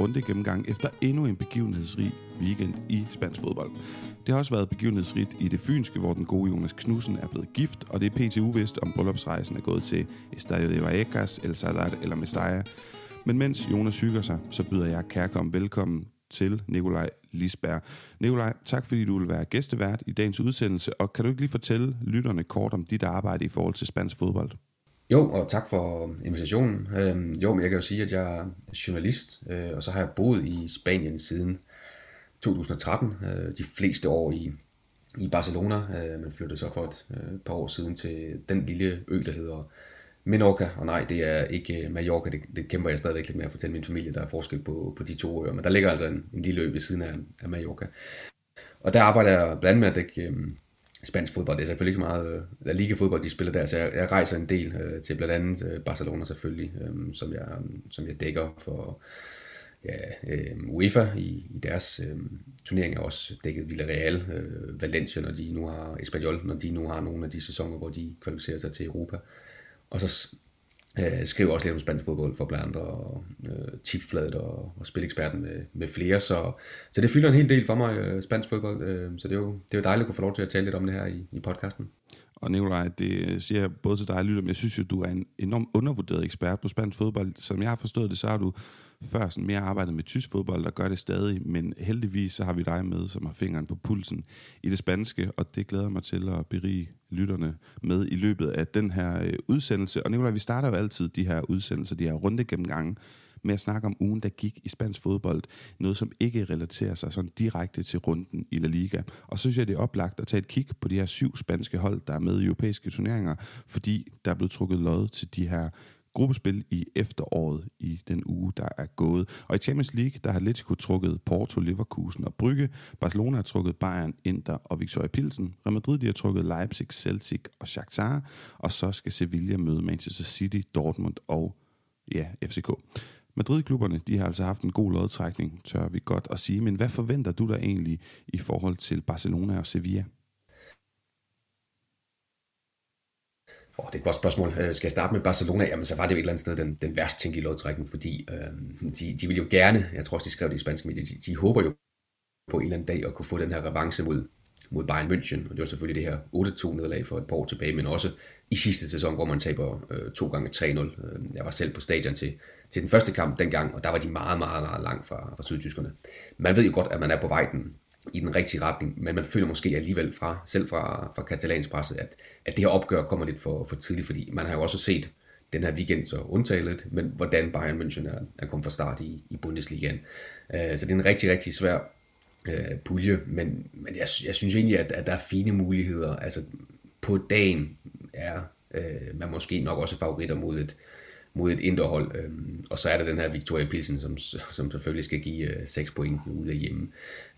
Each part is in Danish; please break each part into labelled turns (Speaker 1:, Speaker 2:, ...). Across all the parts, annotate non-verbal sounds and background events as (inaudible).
Speaker 1: runde gennemgang efter endnu en begivenhedsrig weekend i spansk fodbold. Det har også været begivenhedsrigt i det fynske, hvor den gode Jonas Knudsen er blevet gift, og det er pt. uvist, om bryllupsrejsen er gået til Estadio de Vallecas, El Salat eller Mestalla. Men mens Jonas hygger sig, så byder jeg kærkom velkommen til Nikolaj Lisberg. Nikolaj, tak fordi du vil være gæstevært i dagens udsendelse, og kan du ikke lige fortælle lytterne kort om dit arbejde i forhold til spansk fodbold?
Speaker 2: Jo, og tak for invitationen. Øhm, jo, men jeg kan jo sige, at jeg er journalist, øh, og så har jeg boet i Spanien siden 2013, øh, de fleste år i, i Barcelona. Øh, man flyttede så for et øh, par år siden til den lille ø, der hedder Menorca, og nej, det er ikke øh, Mallorca, det, det kæmper jeg stadigvæk lidt med at fortælle min familie, der er forskel på, på de to øer, men der ligger altså en, en lille ø ved siden af, af Mallorca. Og der arbejder jeg blandt andet med at dække øh, spansk fodbold. Det er selvfølgelig ikke meget øh, La Liga fodbold, de spiller der, så jeg, jeg rejser en del øh, til blandt andet øh, Barcelona selvfølgelig, øh, som, jeg, øhm, som jeg dækker for ja, øh, UEFA i, i deres øh, turnering er også dækket Villarreal, øh, Valencia, når de nu har Espanyol, når de nu har nogle af de sæsoner, hvor de kvalificerer sig til Europa. Og så øh, skriver også lidt om spansk fodbold for blandt andet, og øh, tipsbladet og, og spileksperten med, med flere. Så, så det fylder en hel del for mig, øh, spansk fodbold. Øh, så det er, jo, det er jo dejligt at kunne få lov til at tale lidt om det her i, i podcasten.
Speaker 1: Og Nikolaj, det siger jeg både til dig og lytter, men jeg synes jo, du er en enormt undervurderet ekspert på spansk fodbold. Som jeg har forstået det, så har du før sådan mere arbejdet med tysk fodbold, der gør det stadig, men heldigvis så har vi dig med, som har fingeren på pulsen i det spanske, og det glæder mig til at berige lytterne med i løbet af den her øh, udsendelse. Og Nicolaj, vi starter jo altid de her udsendelser, de her runde gennemgange, med at snakke om ugen, der gik i spansk fodbold. Noget, som ikke relaterer sig sådan direkte til runden i La Liga. Og så synes jeg, det er oplagt at tage et kig på de her syv spanske hold, der er med i europæiske turneringer, fordi der er blevet trukket lod til de her gruppespil i efteråret i den uge, der er gået. Og i Champions League, der har Atletico trukket Porto, Leverkusen og Brygge. Barcelona har trukket Bayern, Inter og Victoria Pilsen. Real Madrid de har trukket Leipzig, Celtic og Shakhtar. Og så skal Sevilla møde Manchester City, Dortmund og ja, FCK. Madrid-klubberne de har altså haft en god lodtrækning, tør vi godt at sige. Men hvad forventer du der egentlig i forhold til Barcelona og Sevilla?
Speaker 2: Oh, det er et godt spørgsmål. Øh, skal jeg starte med Barcelona? Jamen, så var det jo et eller andet sted den, den værst tænkelige lodtrækning, fordi øh, de, de vil jo gerne, jeg tror også, de skrev det i spanske medier, de, de håber jo på en eller anden dag at kunne få den her revanche mod, mod Bayern München, og det var selvfølgelig det her 8-2 nederlag for et par år tilbage, men også i sidste sæson, hvor man taber øh, to gange 3-0. Øh, jeg var selv på stadion til, til den første kamp dengang, og der var de meget, meget, meget langt fra, fra sydtyskerne. Man ved jo godt, at man er på vej den, i den rigtige retning, men man føler måske alligevel fra, selv fra, fra katalansk presse, at, at det her opgør kommer lidt for, for tidligt, fordi man har jo også set den her weekend så undtaget, men hvordan Bayern München er, er kommet fra start i, i Bundesligaen. Uh, så det er en rigtig, rigtig svær uh, pulje, men, men jeg, jeg synes egentlig, at, at der er fine muligheder. Altså på dagen er uh, man måske nok også favoritter mod et, mod et inderhold. Øhm, og så er der den her Victoria Pilsen, som, som selvfølgelig skal give øh, 6 point ud af hjemme.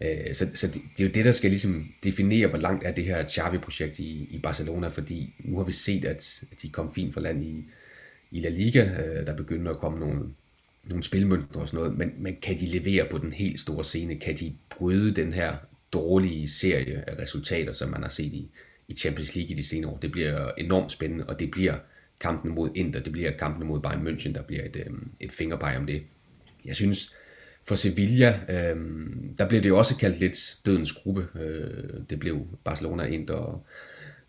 Speaker 2: Øh, så så det, det er jo det, der skal ligesom definere, hvor langt er det her Xavi-projekt i, i Barcelona, fordi nu har vi set, at, at de kom fint for land i, i La Liga. Øh, der begynder at komme nogle, nogle spilmønter og sådan noget, men, men kan de levere på den helt store scene? Kan de bryde den her dårlige serie af resultater, som man har set i, i Champions League i de senere år? Det bliver enormt spændende, og det bliver kampen mod Inter, det bliver kampen mod Bayern München, der bliver et, øh, et fingerpege om det. Jeg synes, for Sevilla, øh, der blev det jo også kaldt lidt dødens gruppe. Øh, det blev Barcelona, Inter og,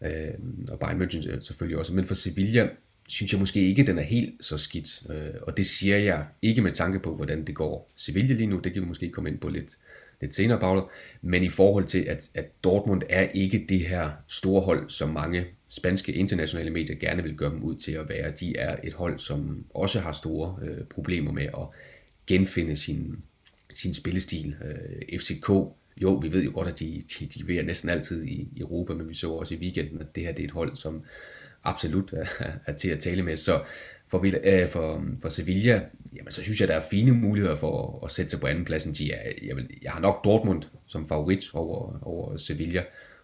Speaker 2: øh, og Bayern München øh, selvfølgelig også. Men for Sevilla synes jeg måske ikke, den er helt så skidt. Øh, og det siger jeg ikke med tanke på, hvordan det går Sevilla lige nu. Det kan vi måske komme ind på lidt, lidt senere, Paolo. Men i forhold til, at, at Dortmund er ikke det her store hold, som mange spanske internationale medier gerne vil gøre dem ud til at være. De er et hold, som også har store øh, problemer med at genfinde sin, sin spillestil. Øh, FCK, jo, vi ved jo godt, at de, de, de leverer næsten altid i, i Europa, men vi så også i weekenden, at det her det er et hold, som absolut er, er til at tale med. Så for, øh, for, for Sevilla, jamen, så synes jeg, der er fine muligheder for at, at sætte sig på anden pladsen. Jeg, jeg, vil, jeg har nok Dortmund som favorit over, over Sevilla,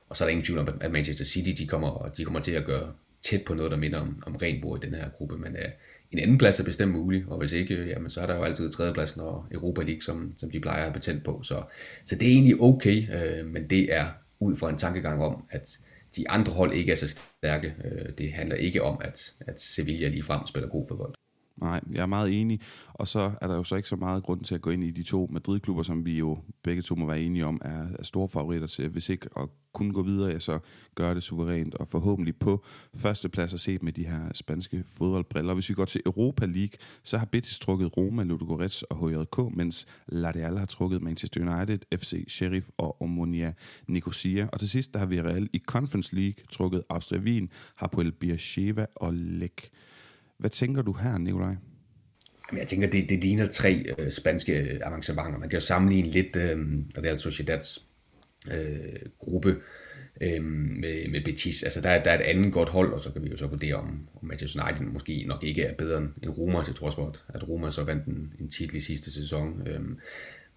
Speaker 2: og så er der ingen tvivl om, at Manchester City de kommer, de kommer til at gøre tæt på noget, der minder om, om renbord i den her gruppe. Men uh, en anden plads er bestemt mulig, og hvis ikke, øh, jamen, så er der jo altid tredjepladsen og Europa League, som, som de plejer at have betændt på. Så, så det er egentlig okay, uh, men det er ud fra en tankegang om, at de andre hold ikke er så stærke. Øh, det handler ikke om, at, at Sevilla lige frem spiller god fodbold.
Speaker 1: Nej, jeg er meget enig. Og så er der jo så ikke så meget grund til at gå ind i de to Madrid-klubber, som vi jo begge to må være enige om, er, er store favoritter til, hvis ikke at kunne gå videre, ja, så gør det suverænt, og forhåbentlig på førsteplads at se med de her spanske fodboldbriller. Hvis vi går til Europa League, så har Betis trukket Roma, Ludogorets og HJK, mens La Real har trukket Manchester United, FC Sheriff og Omonia Nicosia. Og til sidst, der har vi Real i Conference League trukket Austria Wien, Hapoel Beersheva og Lech hvad tænker du her, Nikolaj?
Speaker 2: Jamen, jeg tænker, det, det ligner tre øh, spanske avancementer. Man kan jo sammenligne lidt øh, Real Sociedads øh, gruppe øh, med, med Betis. Altså, der, der er et andet godt hold, og så kan vi jo så vurdere, om, om Manchester United måske nok ikke er bedre end Roma, til trods for, at Roma så vandt en, en titel i sidste sæson. Øh,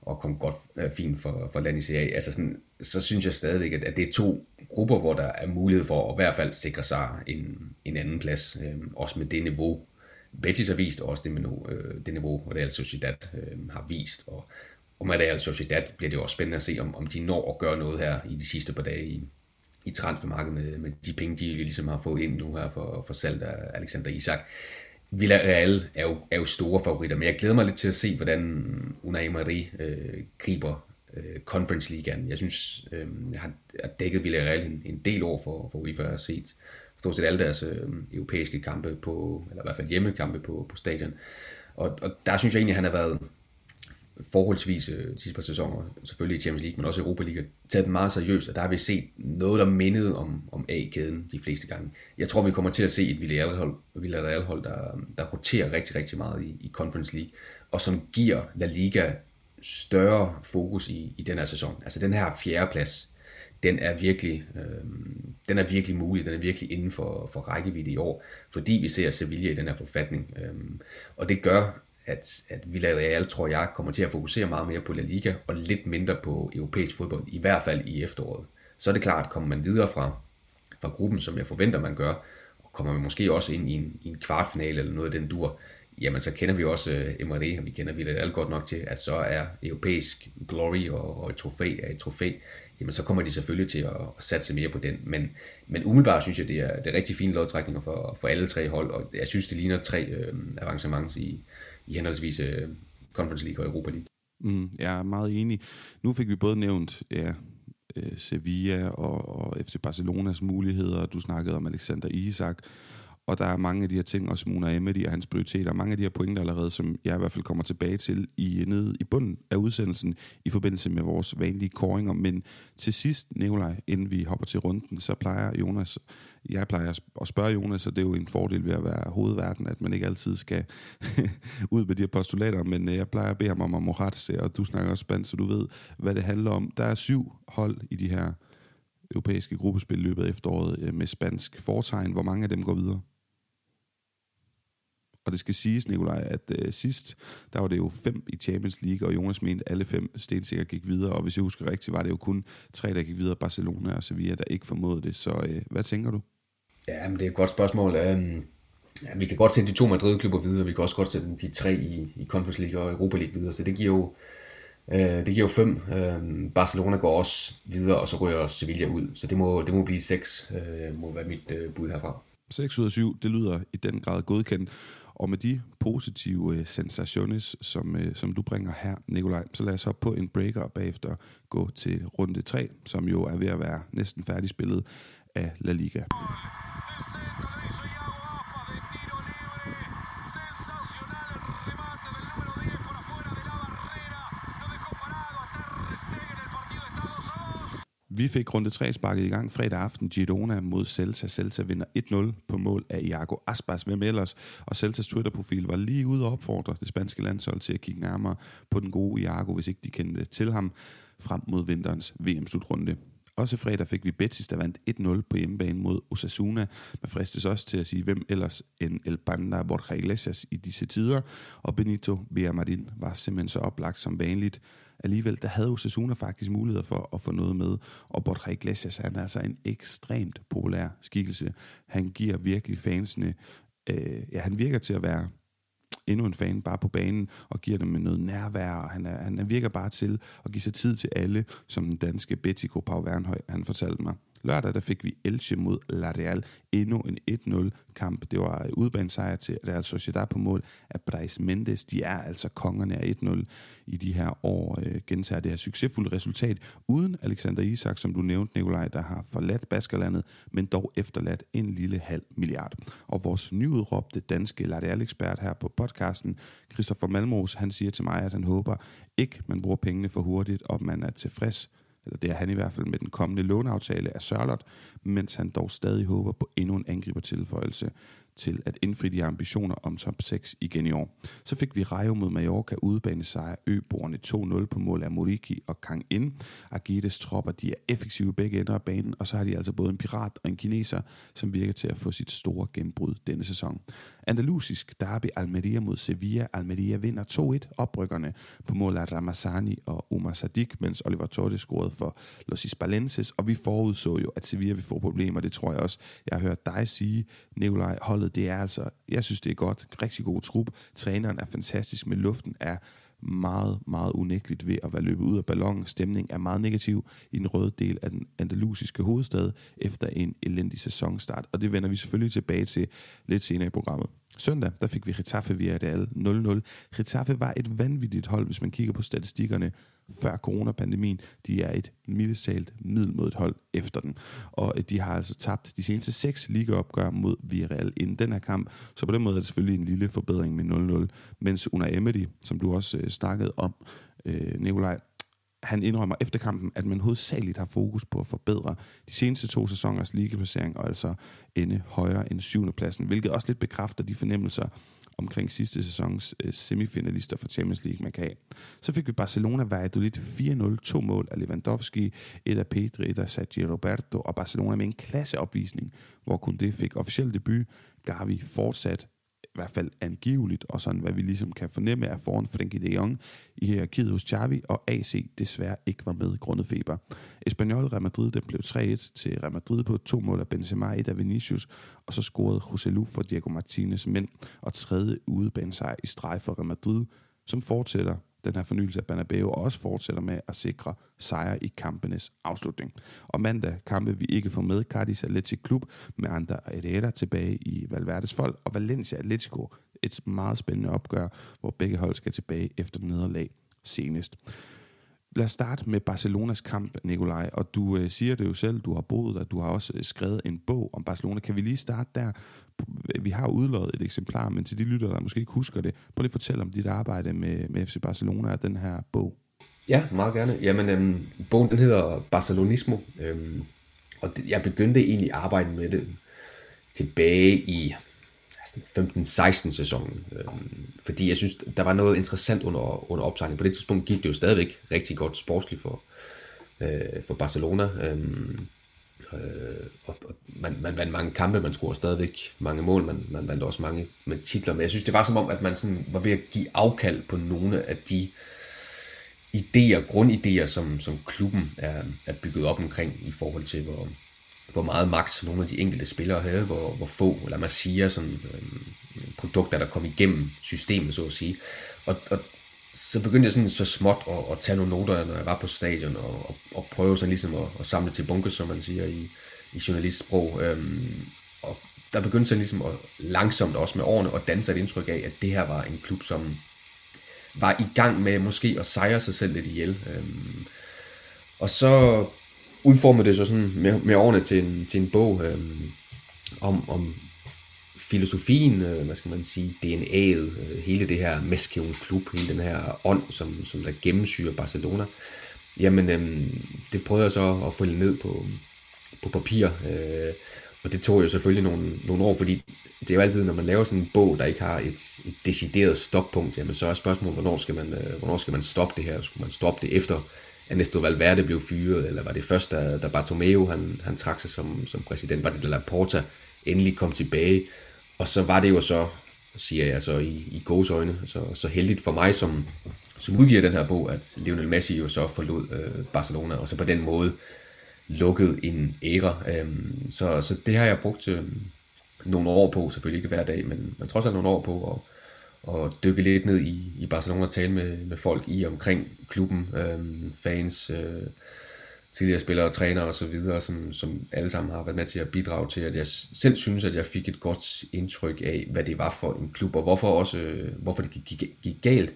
Speaker 2: og kom godt øh, fint for, for land i CA. Altså sådan, så synes jeg stadigvæk, at, at det er to grupper, hvor der er mulighed for at i hvert fald sikre sig en, en anden plads, øh, også med det niveau, Betis har vist, og også det, med nu, øh, det niveau, Real Sociedad øh, har vist. Og, og med Real Sociedad bliver det også spændende at se, om, om de når at gøre noget her i de sidste par dage i, i transfermarkedet med, med de penge, de ligesom har fået ind nu her for, for salg af Alexander Isak. Villarreal er jo, er jo store favoritter, men jeg glæder mig lidt til at se, hvordan Unai Emery øh, griber øh, Conference League Jeg synes, øh, jeg har, dækket Villarreal en, en del år for, for UEFA, har set stort set alle deres øh, europæiske kampe på, eller i hvert fald hjemmekampe på, på stadion. Og, og der synes jeg egentlig, at han har været forholdsvis øh, de sidste par sæsoner, selvfølgelig i Champions League, men også i Europa League, taget den meget seriøst, og der har vi set noget, der mindede om, om A-kæden de fleste gange. Jeg tror, vi kommer til at se et Villarreal-hold, Villarreal der, der roterer rigtig, rigtig meget i, i Conference League, og som giver La Liga større fokus i, i den her sæson. Altså den her fjerde plads, den er virkelig, øh, den er virkelig mulig, den er virkelig inden for, for rækkevidde i år, fordi vi ser Sevilla i den her forfatning. Øh, og det gør, at, at Villarreal, tror jeg, kommer til at fokusere meget mere på La Liga, og lidt mindre på europæisk fodbold, i hvert fald i efteråret. Så er det klart, kommer man videre fra, fra gruppen, som jeg forventer, man gør, og kommer man måske også ind i en, i en kvartfinale eller noget af den dur, jamen så kender vi også øh, uh, Emery, og vi kender Villarreal godt nok til, at så er europæisk glory og, og et trofæ er et trofæ, jamen så kommer de selvfølgelig til at, at satse mere på den. Men, men umiddelbart synes jeg, det er, det er rigtig fine lodtrækninger for, for alle tre hold, og jeg synes, det ligner tre øh, avancements i, i henholdsvis øh, Conference League og Europa League.
Speaker 1: Mm, jeg er meget enig. Nu fik vi både nævnt ja, øh, Sevilla og, og FC Barcelonas muligheder. Du snakkede om Alexander Isak. Og der er mange af de her ting, også Mona Emery og hans prioriteter, mange af de her pointer allerede, som jeg i hvert fald kommer tilbage til i, nede i bunden af udsendelsen i forbindelse med vores vanlige koringer. Men til sidst, Nikolaj, inden vi hopper til runden, så plejer Jonas, jeg plejer at spørge Jonas, og det er jo en fordel ved at være hovedverden, at man ikke altid skal (laughs) ud med de her postulater, men øh, jeg plejer at bede ham om at og du snakker også spansk, så du ved, hvad det handler om. Der er syv hold i de her europæiske gruppespil løbet af efteråret øh, med spansk fortegn. Hvor mange af dem går videre? Og det skal siges, Nikolaj, at øh, sidst, der var det jo fem i Champions League, og Jonas mente, at alle fem stensikkert gik videre. Og hvis jeg husker rigtigt, var det jo kun tre, der gik videre, Barcelona og Sevilla, der ikke formåede det. Så øh, hvad tænker du?
Speaker 2: Ja, men det er et godt spørgsmål. Um, ja, vi kan godt sende de to Madrid-klubber videre, vi kan også godt sende de tre i, i Conference League og Europa League videre, så det giver jo, uh, det giver jo fem. Uh, Barcelona går også videre, og så rører Sevilla ud, så det må, det må blive seks, uh, må være mit uh, bud herfra.
Speaker 1: 6 ud af 7, det lyder i den grad godkendt. Og med de positive øh, sensationes, som, øh, som du bringer her, Nikolaj, så lad os hoppe på en breaker og bagefter gå til runde 3, som jo er ved at være næsten færdigspillet af La Liga. Vi fik runde 3 sparket i gang fredag aften. Girona mod Celta. Celta vinder 1-0 på mål af Iago Aspas. Hvem ellers? Og Celtas Twitter-profil var lige ude og opfordre det spanske landshold til at kigge nærmere på den gode Iago, hvis ikke de kendte til ham, frem mod vinterens VM-slutrunde. Også fredag fik vi Betis, der vandt 1-0 på hjemmebane mod Osasuna. Man fristes også til at sige, hvem ellers end El Banda Borja Iglesias i disse tider. Og Benito Villamarin var simpelthen så oplagt som vanligt alligevel, der havde Osasuna faktisk muligheder for at få noget med, og Borja Iglesias han er altså en ekstremt populær skikkelse. Han giver virkelig fansene, øh, ja, han virker til at være endnu en fan bare på banen og giver dem noget nærvær, og han, er, han virker bare til at give sig tid til alle, som den danske Betty Pau Wernhøj, han fortalte mig. Lørdag der fik vi Elche mod La Real. Endnu en 1-0-kamp. Det var øh, udbanesejr til Real Sociedad på mål af Brais Mendes. De er altså kongerne af 1-0 i de her år. Øh, gentager det her succesfulde resultat uden Alexander Isak, som du nævnte, Nikolaj, der har forladt Baskerlandet, men dog efterladt en lille halv milliard. Og vores nyudråbte danske La Real-ekspert her på podcasten, Christoffer Malmros, han siger til mig, at han håber ikke, man bruger pengene for hurtigt, og man er tilfreds eller det er han i hvert fald med den kommende låneaftale af Sørlot, mens han dog stadig håber på endnu en angribertilføjelse til at indfri de ambitioner om top 6 igen i år. Så fik vi Rayo mod Mallorca udbane sejr, øboerne 2-0 på mål af Moriki og Kang In. Agites tropper, de er effektive begge ender af banen, og så har de altså både en pirat og en kineser, som virker til at få sit store gennembrud denne sæson. Andalusisk derby Almeria mod Sevilla. Almeria vinder 2-1 oprykkerne på mål af Ramazani og Omar Sadik, mens Oliver Torres scorede for Los Hispalenses, og vi forudså jo, at Sevilla vil få problemer. Det tror jeg også, jeg har hørt dig sige, Nikolaj. Holdet, det er altså, jeg synes, det er godt. Rigtig god trup. Træneren er fantastisk, men luften er meget, meget unægteligt ved at være løbet ud af ballonen. Stemningen er meget negativ i den røde del af den andalusiske hovedstad efter en elendig sæsonstart, og det vender vi selvfølgelig tilbage til lidt senere i programmet. Søndag, der fik vi Getafe via Real 0-0. Getafe var et vanvittigt hold, hvis man kigger på statistikkerne før coronapandemien. De er et mildestalt middelmodigt hold efter den. Og øh, de har altså tabt de seneste seks ligaopgør mod Villarreal inden den her kamp. Så på den måde er det selvfølgelig en lille forbedring med 0-0. Mens under Emery, som du også øh, snakkede om, øh, Nikolaj, han indrømmer efter kampen, at man hovedsageligt har fokus på at forbedre de seneste to sæsoners ligeplacering, og altså ende højere end syvende pladsen, hvilket også lidt bekræfter de fornemmelser omkring sidste sæsons øh, semifinalister for Champions League, man kan have. Så fik vi Barcelona Valladolid 4-0, to mål af Lewandowski, et af Pedri, et af Sergio Roberto, og Barcelona med en klasseopvisning, hvor kun det fik officiel debut. Gavi fortsat i hvert fald angiveligt, og sådan hvad vi ligesom kan fornemme er foran Frenkie de Jong i hierarkiet hos Xavi, og AC desværre ikke var med grundet feber. Espanyol Real Madrid den blev 3-1 til Real Madrid på to mål af Benzema, et af Vinicius, og så scorede Joselu for Diego Martinez mænd, og tredje udebanesejr i streg for Real Madrid, som fortsætter den her fornyelse af Banabeo også fortsætter med at sikre sejre i kampenes afslutning. Og mandag kampe vi ikke får med Cardis Athletic Klub med andre Herrera tilbage i Valverdes folk, og Valencia Atletico et meget spændende opgør, hvor begge hold skal tilbage efter nederlag senest. Lad os starte med Barcelonas kamp, Nikolaj, og du øh, siger det jo selv, du har boet der, du har også øh, skrevet en bog om Barcelona. Kan vi lige starte der? Vi har udlået et eksemplar, men til de lyttere, der måske ikke husker det, prøv lige at fortælle om dit arbejde med, med FC Barcelona og den her bog.
Speaker 2: Ja, meget gerne. Jamen, øhm, bogen den hedder Barcelonismo, øhm, og det, jeg begyndte egentlig at arbejde med det tilbage i 15-16 sæsonen, øh, fordi jeg synes, der var noget interessant under, under opsejling. På det tidspunkt gik det jo stadigvæk rigtig godt sportsligt for, øh, for Barcelona. Øh, øh, og, og man, man vandt mange kampe, man scorede stadigvæk mange mål, man, man vandt også mange med titler, men jeg synes, det var som om, at man sådan var ved at give afkald på nogle af de idéer, grundidéer, som, som klubben er, er bygget op omkring i forhold til, hvor, hvor meget magt nogle af de enkelte spillere havde, hvor, hvor få, lad mig sige, sådan, øhm, produkter, der kom igennem systemet, så at sige. Og, og så begyndte jeg sådan så småt at, at tage nogle noter, når jeg var på stadion, og, og, og prøve sådan ligesom at, at samle til bunke, som man siger i, i journalistsprog. Øhm, og der begyndte så ligesom at langsomt også med årene at danse et indtryk af, at det her var en klub, som var i gang med måske at sejre sig selv lidt ihjel. Øhm, og så udformede det så sådan med, med årene til en, til en bog øh, om, om filosofien, øh, hvad skal man sige, DNA'et, øh, hele det her Meskeon Klub, hele den her ånd, som, som der gennemsyrer Barcelona. Jamen, øh, det prøvede jeg så at få ned på, på papir, øh, og det tog jo selvfølgelig nogle, nogle år, fordi det er jo altid, når man laver sådan en bog, der ikke har et, et decideret stoppunkt, jamen så er spørgsmålet, hvornår skal man, øh, hvornår skal man stoppe det her? Skulle man stoppe det efter Ernesto Valverde blev fyret, eller var det først, da, da Bartomeu han, han trak sig som, som præsident, var det da Laporta endelig kom tilbage, og så var det jo så, siger jeg så i, i øjne, så, så heldigt for mig, som, som udgiver den her bog, at Lionel Messi jo så forlod øh, Barcelona, og så på den måde lukkede en æra. Øhm, så, så det har jeg brugt øh, nogle år på, selvfølgelig ikke hver dag, men, men trods alt nogle år på at, og dykke lidt ned i, i Barcelona og tale med, med folk i omkring klubben, øh, fans, øh, tidligere spillere og trænere og så videre, som, som alle sammen har været med til at bidrage til, at jeg selv synes, at jeg fik et godt indtryk af, hvad det var for en klub, og hvorfor, også, øh, hvorfor det gik, gik galt,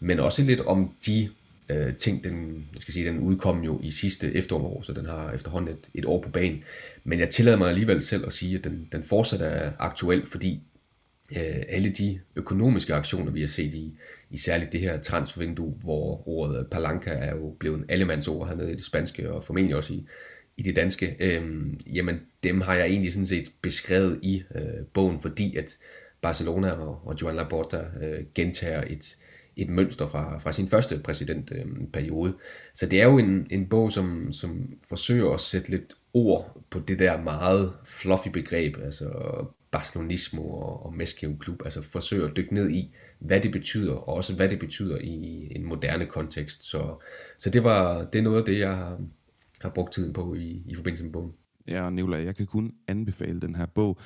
Speaker 2: men også lidt om de øh, ting, den, jeg skal sige, den udkom jo i sidste efterår, så den har efterhånden et, et år på banen. Men jeg tillader mig alligevel selv at sige, at den, den fortsat er aktuel, fordi øh, alle de økonomiske aktioner, vi har set i, i særligt det her transfervindue, hvor ordet palanca er jo blevet en allemandsord hernede i det spanske, og formentlig også i, i det danske, øh, jamen dem har jeg egentlig sådan set beskrevet i øh, bogen, fordi at Barcelona og, og Joan Laporta øh, gentager et, et mønster fra, fra sin første præsidentperiode. Øhm, øh, så det er jo en, en bog, som, som forsøger at sætte lidt ord på det der meget fluffy begreb, altså barcelonismo og, og Mesquite klub, altså forsøger at dykke ned i, hvad det betyder, og også hvad det betyder i en moderne kontekst. Så, så det, var, det er noget af det, jeg har, har brugt tiden på i, i forbindelse med bogen.
Speaker 1: Ja, og Nicolai, jeg kan kun anbefale den her bog.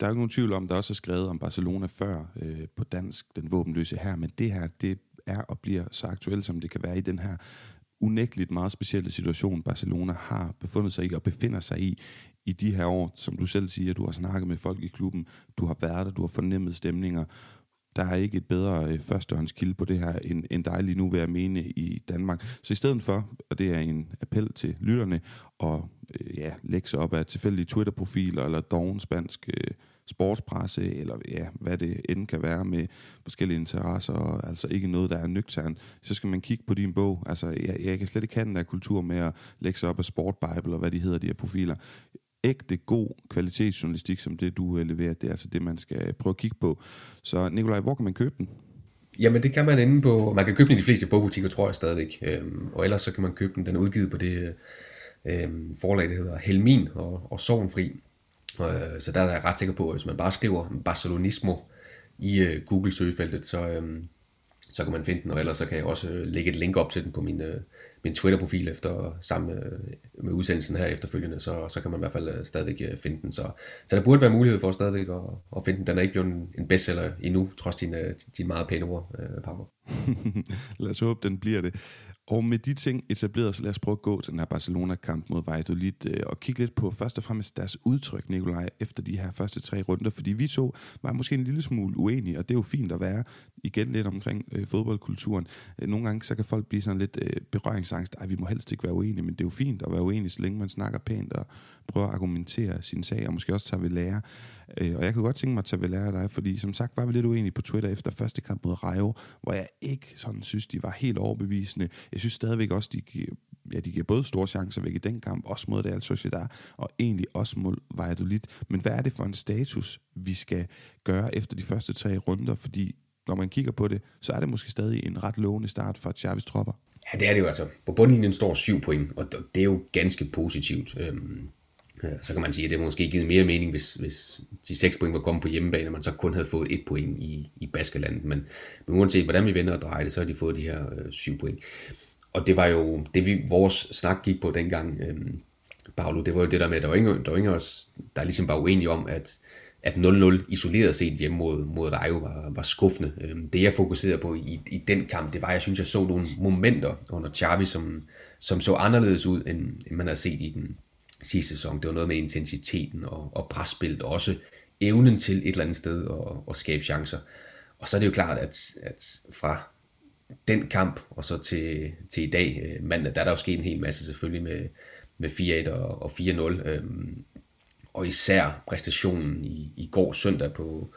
Speaker 1: Der er jo ikke nogen tvivl om, der også er skrevet om Barcelona før øh, på dansk, den våbenløse her, men det her, det er og bliver så aktuelt, som det kan være i den her unægteligt meget specielle situation, Barcelona har befundet sig i og befinder sig i i de her år, som du selv siger, du har snakket med folk i klubben, du har været der, du har fornemmet stemninger. Der er ikke et bedre øh, førstehåndskilde på det her, end, end dig lige nu, vil jeg mene, i Danmark. Så i stedet for, og det er en appel til lytterne, og øh, ja, lægge sig op af tilfældige Twitter-profiler, eller doven spansk øh, sportspresse, eller ja, hvad det end kan være med forskellige interesser, og altså ikke noget, der er nøgtern, så skal man kigge på din bog. Altså, jeg, jeg kan slet ikke have den der kultur med at lægge sig op af Sportbible, og hvad de hedder, de her profiler. Ægte god kvalitetsjournalistik, som det du øh, leverer, det er altså det, man skal øh, prøve at kigge på. Så Nikolaj, hvor kan man købe den?
Speaker 2: Jamen det kan man inde på, man kan købe den i de fleste bogbutikker, tror jeg stadigvæk. Øhm, og ellers så kan man købe den, den er udgivet på det øh, øhm, forlag, der hedder Helmin og, og Sovnfri. Øh, så der er jeg ret sikker på, at hvis man bare skriver Barcelonismo i øh, Google-søgefeltet, så, øhm, så kan man finde den, og ellers så kan jeg også lægge et link op til den på min, øh, min Twitter-profil efter sammen med, udsendelsen her efterfølgende, så, så kan man i hvert fald stadig stadigvæk øh, finde den. Så, så der burde være mulighed for stadigvæk at, at finde den. Den er ikke blevet en, en bestseller endnu, trods dine, dine meget pæne ord, øh, Pablo. (laughs)
Speaker 1: Lad os håbe, den bliver det. Og med de ting etableret, så lad os prøve at gå til den her Barcelona-kamp mod Valladolid øh, og kigge lidt på først og fremmest deres udtryk, Nikolaj, efter de her første tre runder. Fordi vi to var måske en lille smule uenige, og det er jo fint at være igen lidt omkring øh, fodboldkulturen. Øh, nogle gange så kan folk blive sådan lidt øh, berøringsangst. Ej, vi må helst ikke være uenige, men det er jo fint at være uenige, så længe man snakker pænt og prøver at argumentere sin sag, og måske også tager ved lære. Øh, og jeg kunne godt tænke mig at tage ved lære af dig, fordi som sagt var vi lidt uenige på Twitter efter første kamp mod Rayo, hvor jeg ikke sådan synes, de var helt overbevisende. Jeg synes stadigvæk også, de giver, ja, de giver både store chancer væk i den kamp, også mod Real Sociedad, og egentlig også mod Valladolid. Men hvad er det for en status, vi skal gøre efter de første tre runder? Fordi når man kigger på det, så er det måske stadig en ret lovende start for Chavis tropper.
Speaker 2: Ja, det er det jo altså. På bundlinjen står syv point, og det er jo ganske positivt. Øhm, så kan man sige, at det måske givet mere mening, hvis, hvis de seks point var kommet på hjemmebane, og man så kun havde fået et point i, i Baskerlandet. Men, men uanset hvordan vi vender og drejer det, så har de fået de her øh, syv point. Og det var jo det, vi, vores snak gik på dengang, øh, Paolo, det var jo det der med, at der var ingen, der var ingen os, der ligesom var uenige om, at, at 0-0 isoleret set hjemme mod, mod Rayo var, var skuffende. Øh, det jeg fokuserede på i, i den kamp, det var, at jeg synes, jeg så nogle momenter under Xavi, som, som så anderledes ud, end, end man har set i den, sidste sæson. Det var noget med intensiteten og, og presspillet, og også evnen til et eller andet sted at, at skabe chancer. Og så er det jo klart, at, at fra den kamp og så til, til i dag, øh, mandag, der er der jo sket en hel masse selvfølgelig med, med 4-1 og, og 4-0. Øhm, og især præstationen i, i går søndag på,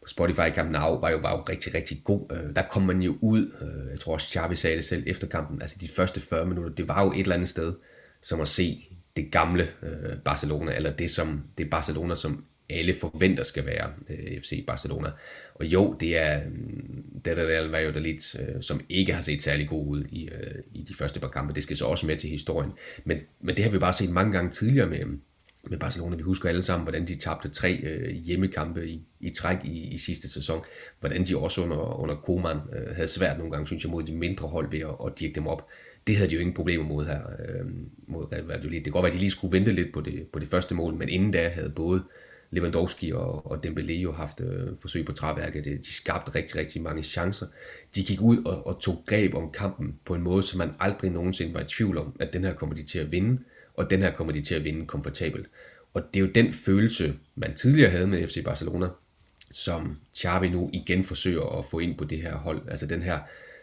Speaker 2: på Spotify kampen Now var jo, var jo rigtig, rigtig god. Øh, der kom man jo ud, øh, jeg tror også Xavi sagde det selv efter kampen, altså de første 40 minutter, det var jo et eller andet sted, som at se det gamle øh, Barcelona, eller det som det Barcelona, som alle forventer skal være øh, FC Barcelona. Og jo, det er mm, det der var jo lidt, øh, som ikke har set særlig god ud i, øh, i de første par kampe. Det skal så også med til historien. Men, men det har vi bare set mange gange tidligere med, med Barcelona. Vi husker alle sammen, hvordan de tabte tre øh, hjemmekampe i, i træk i, i sidste sæson. Hvordan de også under, under Koeman øh, havde svært nogle gange, synes jeg, mod de mindre hold ved at, at dirke dem op det havde de jo ingen problemer mod her, øh, mod Real Valladolid. Det kan godt være, at de lige skulle vente lidt på det, på det første mål, men inden da havde både Lewandowski og, og Dembélé jo haft øh, forsøg på træværket. De, de skabte rigtig, rigtig mange chancer. De gik ud og, og tog greb om kampen på en måde, så man aldrig nogensinde var i tvivl om, at den her kommer de til at vinde, og den her kommer de til at vinde komfortabelt. Og det er jo den følelse, man tidligere havde med FC Barcelona, som Xavi nu igen forsøger at få ind på det her hold. Altså den her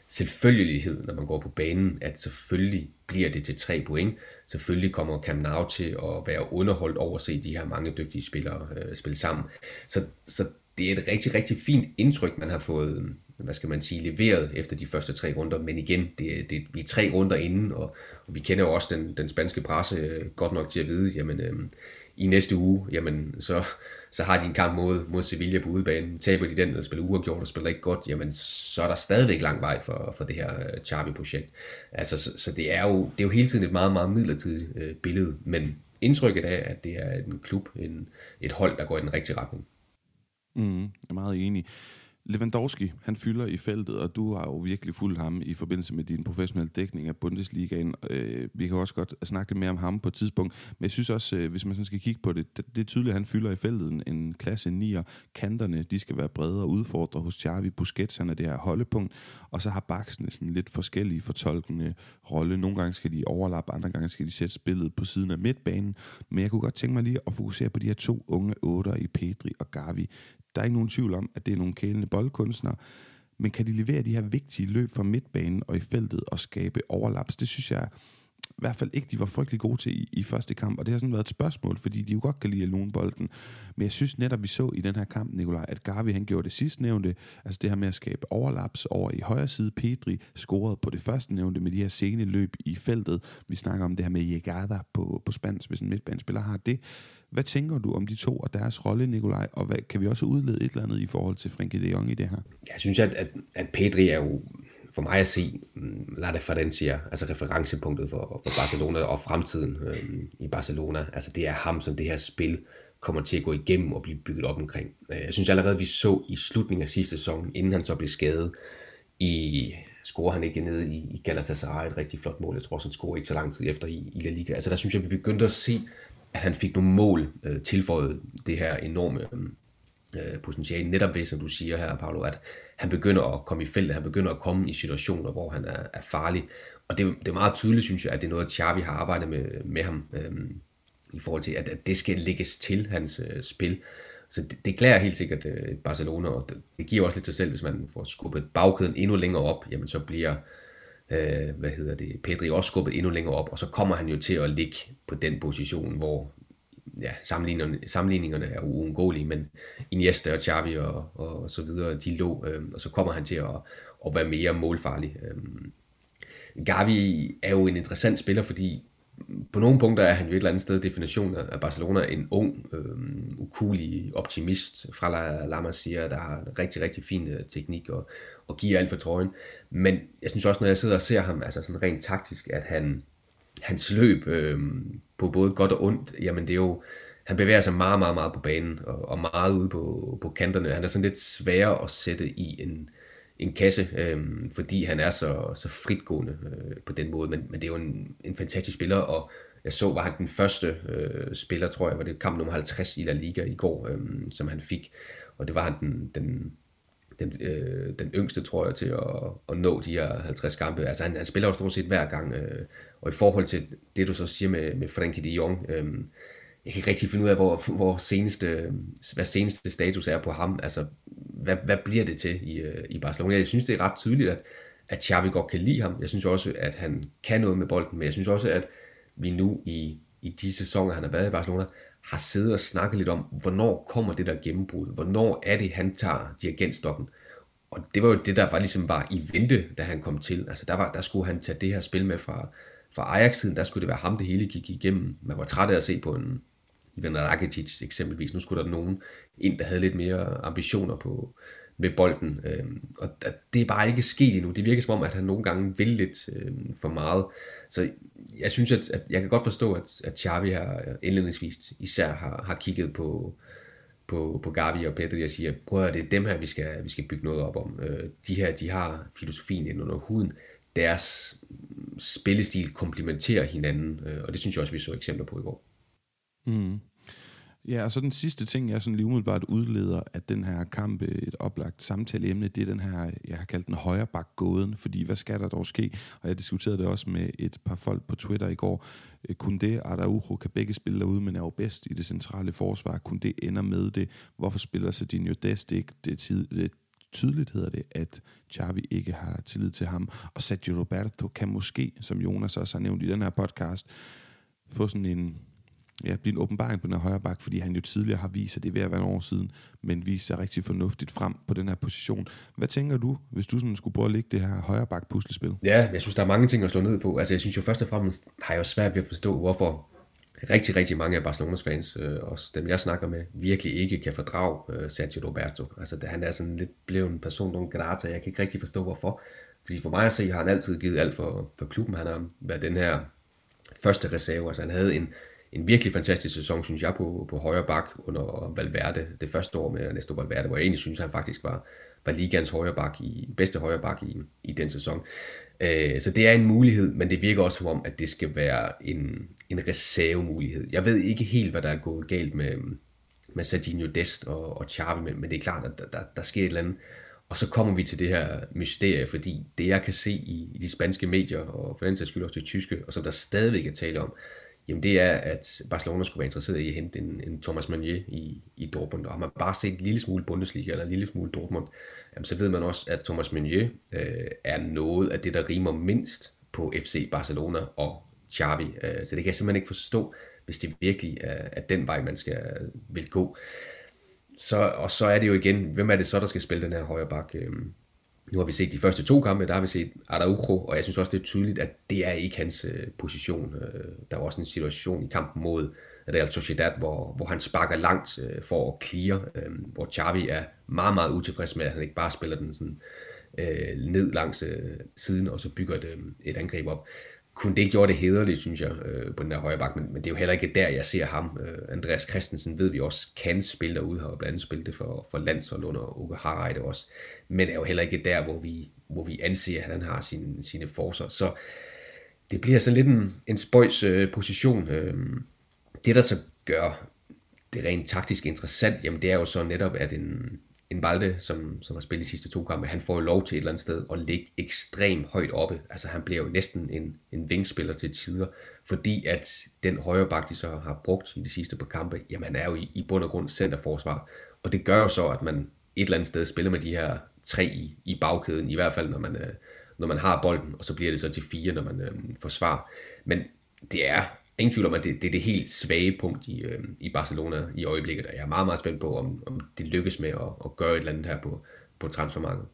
Speaker 2: selvfølgelighed, når man går på banen, at selvfølgelig bliver det til tre point. Selvfølgelig kommer Camp Nou til at være underholdt over at se de her mange dygtige spillere øh, spille sammen. Så, så det er et rigtig, rigtig fint indtryk, man har fået, øh, hvad skal man sige, leveret efter de første tre runder. Men igen, det, det, vi er tre runder inden, og, og vi kender jo også den, den spanske presse øh, godt nok til at vide, jamen øh, i næste uge, jamen så, så har de en kamp mod, mod Sevilla på udebanen. Taber de den og spiller uafgjort og spiller ikke godt, jamen så er der stadigvæk lang vej for, for det her øh, Xavi-projekt. Altså, så, så det, er jo, det er jo hele tiden et meget, meget midlertidigt øh, billede, men indtrykket af, at det er en klub, en, et hold, der går i den rigtige retning.
Speaker 1: Mm, jeg er meget enig. Lewandowski, han fylder i feltet, og du har jo virkelig fulgt ham i forbindelse med din professionelle dækning af Bundesligaen. Øh, vi kan også godt snakke lidt mere om ham på et tidspunkt, men jeg synes også, øh, hvis man sådan skal kigge på det, det, det er tydeligt, at han fylder i feltet en klasse 9'er. Kanterne, de skal være bredere og udfordre hos Xavi. Busquets, han er det her holdepunkt, og så har baksene sådan lidt forskellige fortolkende rolle. Nogle gange skal de overlappe, andre gange skal de sætte spillet på siden af midtbanen, men jeg kunne godt tænke mig lige at fokusere på de her to unge otter i Pedri og Gavi. Der er ikke nogen tvivl om, at det er nogle kælende boldkunstnere, men kan de levere de her vigtige løb fra midtbanen og i feltet og skabe overlaps? Det synes jeg i hvert fald ikke, de var frygtelig gode til i, i første kamp, og det har sådan været et spørgsmål, fordi de jo godt kan lide at bolden. Men jeg synes netop, vi så i den her kamp, Nikolaj, at Garvey han gjorde det sidst nævnte, altså det her med at skabe overlaps over i højre side. Pedri scorede på det første nævnte med de her sene løb i feltet. Vi snakker om det her med Jegada på, på spansk, hvis en midtbanespiller har det. Hvad tænker du om de to og deres rolle, Nikolaj? Og hvad, kan vi også udlede et eller andet i forhold til Frenkie de Jong i det her?
Speaker 2: Jeg synes, at, at, at Pedri er jo for mig at se mm, La Referencia, altså referencepunktet for, for Barcelona og fremtiden øh, i Barcelona. Altså det er ham, som det her spil kommer til at gå igennem og blive bygget op omkring. Øh, jeg synes allerede, vi så i slutningen af sidste sæson, inden han så blev skadet, i scorer han ikke ned i, i Galatasaray et rigtig flot mål. Jeg tror også, han scorer ikke så lang tid efter i, i La Liga. Altså der synes jeg, vi begyndte at se, at han fik nogle mål øh, tilføjet det her enorme øh, potentiale, netop ved, som du siger her, Paolo, at han begynder at komme i feltet, han begynder at komme i situationer, hvor han er, er farlig. Og det, det er meget tydeligt, synes jeg, at det er noget, Xavi har arbejdet med, med ham, øh, i forhold til, at, at det skal lægges til hans øh, spil. Så det, det klæder helt sikkert øh, Barcelona, og det, det giver også lidt sig selv, hvis man får skubbet bagkæden endnu længere op, jamen så bliver øh, Øh, hvad hedder det, Pedri også skubbet endnu længere op, og så kommer han jo til at ligge på den position, hvor ja, sammenligningerne, sammenligningerne er uundgåelige, men Iniesta og Xavi og, og så videre, de lå, øh, og så kommer han til at, at være mere målfarlig. Øh. Gavi er jo en interessant spiller, fordi på nogle punkter er han jo et eller andet sted definition af Barcelona en ung, øh, ukulig optimist fra La, La Masia, der har rigtig, rigtig fin øh, teknik og, og giver alt for trøjen. Men jeg synes også, når jeg sidder og ser ham, altså sådan rent taktisk, at han, hans løb øh, på både godt og ondt, jamen det er jo, han bevæger sig meget, meget, meget på banen, og, og meget ude på, på kanterne. Han er sådan lidt sværere at sætte i en, en kasse, øh, fordi han er så, så fritgående øh, på den måde, men, men det er jo en, en fantastisk spiller, og jeg så, var han den første øh, spiller, tror jeg, var det kamp nummer 50 i La Liga i går, øh, som han fik, og det var han den, den, den, øh, den yngste, tror jeg, til at, at nå de her 50 kampe. Altså han, han spiller jo stort set hver gang, øh, og i forhold til det, du så siger med, med Frenkie de Jong, øh, jeg kan ikke rigtig finde ud af, hvor, hvor seneste, hvad seneste status er på ham. Altså, hvad, hvad bliver det til i, øh, i Barcelona? Jeg synes, det er ret tydeligt, at, at Xavi godt kan lide ham. Jeg synes også, at han kan noget med bolden, men jeg synes også, at vi nu i, i de sæsoner, han har været i Barcelona, har siddet og snakket lidt om, hvornår kommer det der gennembrud? Hvornår er det, han tager dirigentstokken? Og det var jo det, der var ligesom var i vente, da han kom til. Altså der, var, der skulle han tage det her spil med fra, fra Ajax-tiden, der skulle det være ham, det hele gik igennem. Man var træt af at se på en Ivan Rakitic eksempelvis. Nu skulle der nogen ind, der havde lidt mere ambitioner på, med bolden. Øhm, og det er bare ikke sket endnu. Det virker som om, at han nogle gange vil lidt øhm, for meget. Så jeg synes, at, at jeg kan godt forstå, at, at Xavi her indledningsvis især har, har kigget på, på, på Gavi og Pedri og siger, prøv at det er dem her, vi skal, vi skal bygge noget op om. Øh, de her, de har filosofien ind under huden. Deres spillestil komplementerer hinanden, øh, og det synes jeg også, vi så eksempler på i går.
Speaker 1: Mm. Ja, og så den sidste ting, jeg sådan lige umiddelbart udleder at den her kamp, et oplagt samtaleemne, det er den her, jeg har kaldt den højrebak gåden, fordi hvad skal der dog ske? Og jeg diskuterede det også med et par folk på Twitter i går. Øh, Kunde, Araujo kan begge spille derude, men er jo bedst i det centrale forsvar. Kunde ender med det. Hvorfor spiller Serginho Dest ikke? Det, tid, det tydeligt hedder det, at Xavi ikke har tillid til ham. Og Sergio Roberto kan måske, som Jonas også har nævnt i den her podcast, få sådan en ja, blive en åbenbaring på den her højre bak, fordi han jo tidligere har vist, at det er ved at være en år siden, men vist sig rigtig fornuftigt frem på den her position. Hvad tænker du, hvis du sådan skulle prøve at lægge det her højre bak puslespil?
Speaker 2: Ja, jeg synes, der er mange ting at slå ned på. Altså, jeg synes jo først og fremmest, har jeg jo svært ved at forstå, hvorfor rigtig, rigtig mange af Barcelonas fans, øh, også dem jeg snakker med, virkelig ikke kan fordrage øh, Sergio Roberto. Altså, det, han er sådan lidt blevet en person non grata. Jeg kan ikke rigtig forstå, hvorfor. Fordi for mig at se, har han altid givet alt for, for klubben. Han har været den her første reserve. Altså, han havde en, en virkelig fantastisk sæson, synes jeg, på, på højre bak under Valverde. Det første år med Ernesto Valverde, hvor jeg egentlig synes, han faktisk var, var ligans højre bak i, bedste højre bak i, i den sæson. Øh, så det er en mulighed, men det virker også som om, at det skal være en, en reservemulighed. Jeg ved ikke helt, hvad der er gået galt med, med Serginho Dest og, og Xavi, men, men det er klart, at der, der, der sker et eller andet. Og så kommer vi til det her mysterie, fordi det jeg kan se i, i de spanske medier, og for den sags skyld også de tyske, og som der stadigvæk er tale om, jamen det er, at Barcelona skulle være interesseret i at hente en, en Thomas Manier i, i Dortmund. Og har man bare set en lille smule Bundesliga eller en lille smule Dortmund, jamen så ved man også, at Thomas Manier øh, er noget af det, der rimer mindst på FC Barcelona og Xavi. Øh, så det kan jeg simpelthen ikke forstå, hvis det virkelig er, er den vej, man skal vil gå. Så, og så er det jo igen, hvem er det så, der skal spille den her højre bak? Øh, nu har vi set de første to kampe, der har vi set Araujo, og jeg synes også, det er tydeligt, at det er ikke hans øh, position. Øh, der var også en situation i kampen mod Real Sociedad, hvor, hvor han sparker langt øh, for at clear, øh, hvor Xavi er meget, meget utilfreds med, at han ikke bare spiller den sådan, øh, ned langs øh, siden, og så bygger et, øh, et angreb op kun det gjorde det hederligt, synes jeg, øh, på den der højre bak, men, men det er jo heller ikke der, jeg ser ham. Øh, Andreas Christensen ved vi også kan spille derude, har blandt andet spillet det for, for landshold under Uke Harreide også, men er jo heller ikke der, hvor vi, hvor vi anser, at han har sine, sine forser. Så det bliver så lidt en, en spøjs øh, position. Øh, det, der så gør det rent taktisk interessant, jamen det er jo så netop, at en, en Balde, som, som har spillet de sidste to kampe, han får jo lov til et eller andet sted at ligge ekstremt højt oppe. Altså han bliver jo næsten en, en vingspiller til tider, fordi at den højre bak, de så har brugt i de sidste par kampe, jamen han er jo i, i bund og grund centerforsvar. Og det gør jo så, at man et eller andet sted spiller med de her tre i, i bagkæden, i hvert fald når man, øh, når man har bolden, og så bliver det så til fire, når man øh, forsvarer. Men det er ingen tvivl om, at det, det er det helt svage punkt i, øh, i Barcelona i øjeblikket, og jeg er meget, meget spændt på, om, om det lykkes med at, at gøre et eller andet her på, på transfermarkedet.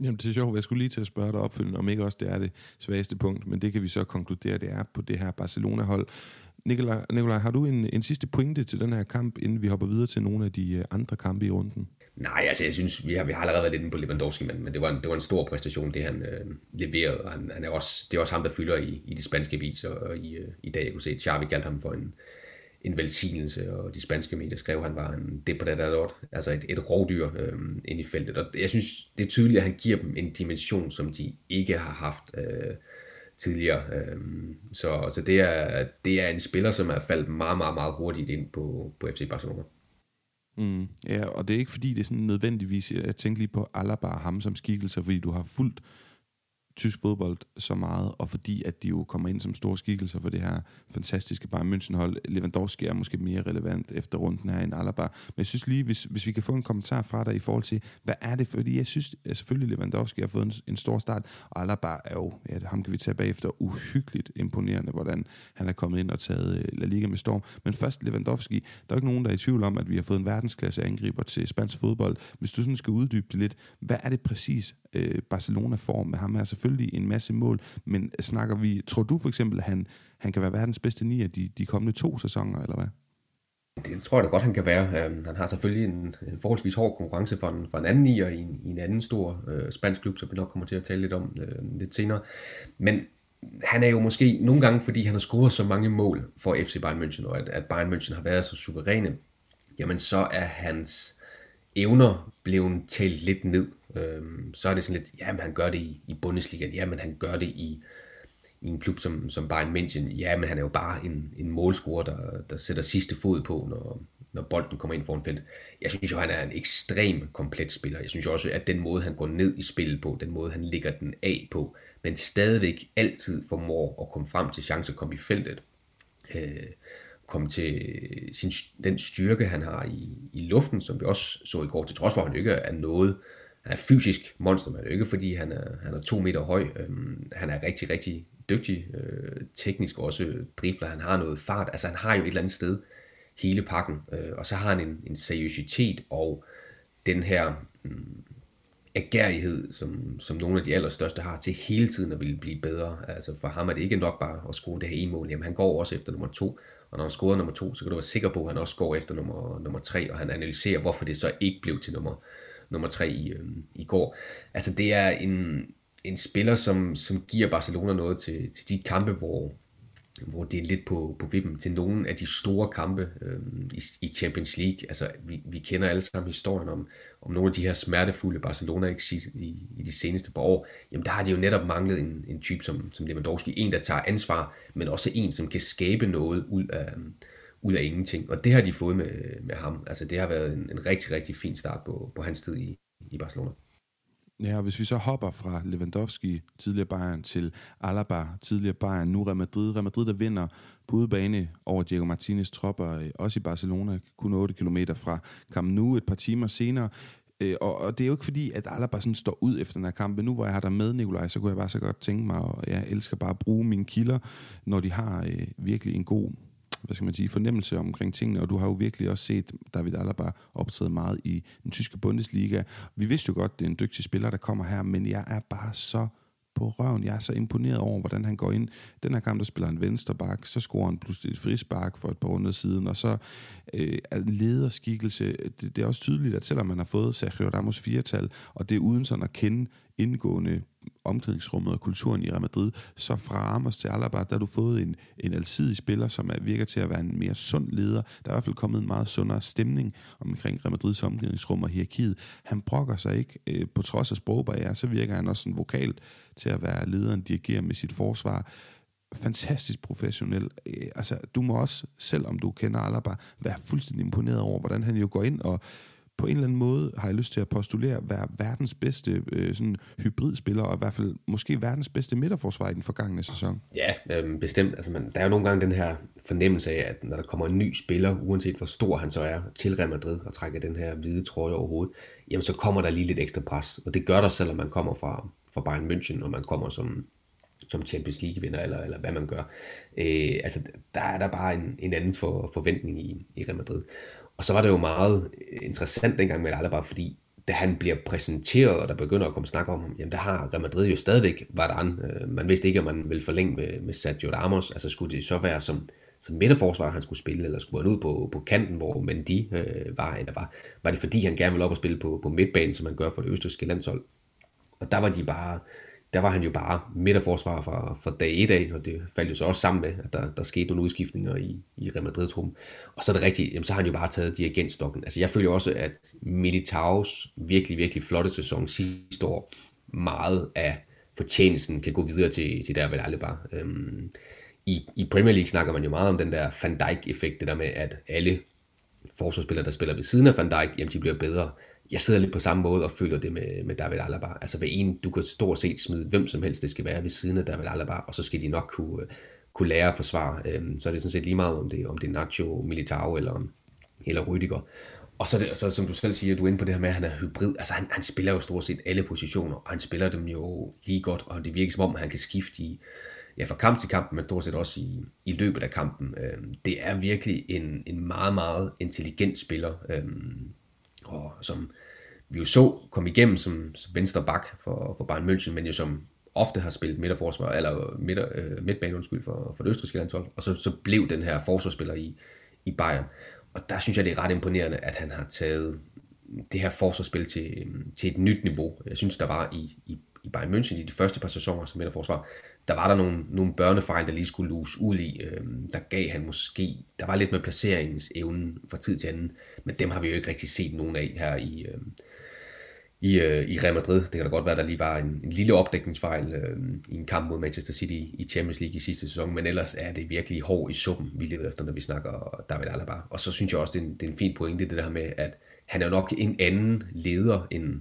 Speaker 1: Jamen, det er sjovt. Jeg skulle lige til at spørge dig opfølgende, om ikke også det er det svageste punkt, men det kan vi så konkludere, det er på det her Barcelona-hold. Nikolaj, Nikolaj har du en, en sidste pointe til den her kamp, inden vi hopper videre til nogle af de øh, andre kampe i runden?
Speaker 2: Nej, altså jeg synes, vi har, vi har allerede været lidt inde på Lewandowski, men, men det, var en, det var en stor præstation, det han øh, leverede, og han, han er også, det er også ham, der fylder i, i de spanske aviser, og i, øh, i dag, jeg kunne se, at Xavi galt ham for en, en velsignelse, og de spanske medier skrev, at han var en depredador, altså et, et rovdyr øh, ind i feltet, og jeg synes, det er tydeligt, at han giver dem en dimension, som de ikke har haft øh, tidligere, øh, så, så det, er, det er en spiller, som er faldet meget, meget, meget hurtigt ind på, på FC Barcelona.
Speaker 1: Mm, ja, og det er ikke fordi, det er sådan nødvendigvis, jeg tænker lige på Alaba og ham som skikkelse, fordi du har fuldt tysk fodbold så meget, og fordi at de jo kommer ind som store skikkelser for det her fantastiske Bayern München hold. Lewandowski er måske mere relevant efter runden her end Alaba. Men jeg synes lige, hvis, hvis vi kan få en kommentar fra dig i forhold til, hvad er det? Fordi jeg synes at selvfølgelig, Lewandowski har fået en, en stor start, og Alaba er jo, ja, ham kan vi tage bagefter, uhyggeligt imponerende, hvordan han er kommet ind og taget øh, La Liga med storm. Men først Lewandowski, der er ikke nogen, der er i tvivl om, at vi har fået en verdensklasse angriber til spansk fodbold. Hvis du sådan skal uddybe det lidt, hvad er det præcis, øh, Barcelona får med ham her? Selvfølgelig en masse mål, men snakker vi, tror du for eksempel, at han, han kan være verdens bedste nier de, de kommende to sæsoner, eller hvad?
Speaker 2: Det tror jeg da godt, han kan være. Øhm, han har selvfølgelig en, en forholdsvis hård konkurrence fra en, fra en anden nier i en, i en anden stor øh, spansk klub, som vi nok kommer til at tale lidt om øh, lidt senere. Men han er jo måske nogle gange, fordi han har scoret så mange mål for FC Bayern München, og at, at Bayern München har været så suveræne, jamen så er hans evner blevet talt lidt ned. Øhm, så er det sådan lidt, jamen han gør det i, i Bundesliga, jamen han gør det i, i en klub som, som Bayern München, ja, men han er jo bare en, en målscorer, der, der sætter sidste fod på, når, når bolden kommer ind foran feltet. Jeg synes jo, han er en ekstrem komplet spiller. Jeg synes også, at den måde, han går ned i spillet på, den måde, han ligger den af på, men stadigvæk altid formår at komme frem til chance at komme i feltet. Øh, komme til sin, den styrke, han har i, i luften, som vi også så i går, til trods for, at han ikke er noget, han er fysisk monster, men det er ikke, fordi han er, han er to meter høj. Øhm, han er rigtig, rigtig dygtig, øh, teknisk også dribler, han har noget fart, altså han har jo et eller andet sted hele pakken, øh, og så har han en, en seriøsitet og den her øh, agerighed, som, som nogle af de allerstørste har, til hele tiden at ville blive bedre. Altså for ham er det ikke nok bare at score det her ene mål, jamen han går også efter nummer to, og når han scorer nummer to, så kan du være sikker på, at han også går efter nummer, nummer tre, og han analyserer, hvorfor det så ikke blev til nummer, nummer tre i, øh, i går. Altså det er en, en spiller, som, som giver Barcelona noget til, til de kampe, hvor, hvor det er lidt på, på vippen til nogle af de store kampe øh, i, i Champions League. Altså, vi, vi kender alle sammen historien om, om nogle af de her smertefulde barcelona i, i de seneste par år. Jamen, der har de jo netop manglet en, en type som, som Lewandowski. En, der tager ansvar, men også en, som kan skabe noget ud af, ud af ingenting. Og det har de fået med, med ham. Altså, det har været en, en rigtig, rigtig fin start på, på hans tid i, i Barcelona.
Speaker 1: Ja, og hvis vi så hopper fra Lewandowski, tidligere Bayern, til Alaba, tidligere Bayern, nu Real Madrid. Real Madrid, der vinder på udebane over Diego Martinez tropper, øh, også i Barcelona, kun 8 km fra Camp Nou et par timer senere. Øh, og, og det er jo ikke fordi, at Alaba sådan står ud efter den her kamp, men nu hvor jeg har der med, Nikolaj, så kunne jeg bare så godt tænke mig, og jeg elsker bare at bruge mine kilder, når de har øh, virkelig en god hvad skal man sige, fornemmelse omkring tingene, og du har jo virkelig også set David Alaba optræde meget i den tyske Bundesliga. Vi vidste jo godt, det er en dygtig spiller, der kommer her, men jeg er bare så på røven. Jeg er så imponeret over, hvordan han går ind. Den her kamp, der spiller en venstreback, så scorer han pludselig et frispark for et par runder siden, og så øh, lederskikkelse. Det, det, er også tydeligt, at selvom man har fået Sergio Ramos firetal, og det er uden sådan at kende indgående omklædningsrummet og kulturen i Real Madrid, så fra Ramos til Alaba, der har du fået en, en alsidig spiller, som er, virker til at være en mere sund leder. Der er i hvert fald kommet en meget sundere stemning omkring Real Madrids omklædningsrum og hierarkiet. Han brokker sig ikke, øh, på trods af sprogbarriere, så virker han også sådan vokalt til at være lederen, dirigerer med sit forsvar fantastisk professionel. Øh, altså, du må også, selvom du kender Alaba, være fuldstændig imponeret over, hvordan han jo går ind og på en eller anden måde har jeg lyst til at postulere være verdens bedste øh, sådan hybridspiller, og i hvert fald måske verdens bedste midterforsvar i den forgangne sæson.
Speaker 2: Ja, øh, bestemt. Altså, man, der er jo nogle gange den her fornemmelse af, at når der kommer en ny spiller, uanset hvor stor han så er, til Real Madrid og trækker den her hvide trøje over hovedet, jamen så kommer der lige lidt ekstra pres. Og det gør der, selvom man kommer fra, fra Bayern München, og man kommer som, som Champions League-vinder, eller, eller hvad man gør. Øh, altså, der er der bare en, en anden for, forventning i, i Real Madrid. Og så var det jo meget interessant dengang med Alaba, fordi da han bliver præsenteret, og der begynder at komme snak om ham, jamen der har Real Madrid jo stadigvæk Vardan. Øh, man vidste ikke, om man ville forlænge med, med Sergio Ramos. Altså skulle det så være som, som midterforsvar, han skulle spille, eller skulle han ud på, på kanten, hvor Mendy øh, var, eller var, var det fordi, han gerne ville op og spille på, på midtbanen, som man gør for det østrigske landshold. Og der var de bare, der var han jo bare midterforsvar fra, fra dag 1 af, og det faldt jo så også sammen med, at der, der skete nogle udskiftninger i, i Real Madrid-truppen. Og så er det rigtigt, jamen, så har han jo bare taget dirigentstokken. Altså jeg føler også, at Militaos virkelig, virkelig flotte sæson sidste år, meget af fortjenesten kan gå videre til, til der vel aldrig bare. Øhm, i, I Premier League snakker man jo meget om den der Van Dijk-effekt, det der med, at alle forsvarsspillere, der spiller ved siden af Van Dijk, jamen de bliver bedre jeg sidder lidt på samme måde og føler det med, med David Alaba. Altså ved en, du kan stort set smide hvem som helst, det skal være ved siden af David Alaba, og så skal de nok kunne, kunne lære at forsvare. Øhm, så er det sådan set lige meget, om det, om det er Nacho, Militao eller, eller Rüdiger. Og så, det, så som du selv siger, du er inde på det her med, at han er hybrid. Altså han, han spiller jo stort set alle positioner, og han spiller dem jo lige godt, og det virker som om, at han kan skifte i, ja, fra kamp til kamp, men stort set også i, i løbet af kampen. Øhm, det er virkelig en, en meget, meget intelligent spiller. Øhm, og som vi jo så kom igennem som, som venstre bak for, for Bayern München, men jo som ofte har spillet midterforsvar, eller midter, øh, midtbane undskyld, for, for det østrigske landshold, og så, så blev den her forsvarsspiller i, i Bayern. Og der synes jeg, det er ret imponerende, at han har taget det her forsvarsspil til, til et nyt niveau. Jeg synes, der var i, i, i Bayern München i de første par sæsoner som midterforsvar, der var der nogle, nogle børnefejl, der lige skulle luse ud i. Øh, der gav han måske, der var lidt med placeringsevnen fra tid til anden, men dem har vi jo ikke rigtig set nogen af her i, øh, i, øh, i Real Madrid. Det kan da godt være, der lige var en, en lille opdækningsfejl øh, i en kamp mod Manchester City i Champions League i sidste sæson, men ellers er det virkelig hård i suppen, vi leder efter, når vi snakker David Alaba. Og så synes jeg også, det er en, det er en fin pointe, det der med, at han er nok en anden leder, end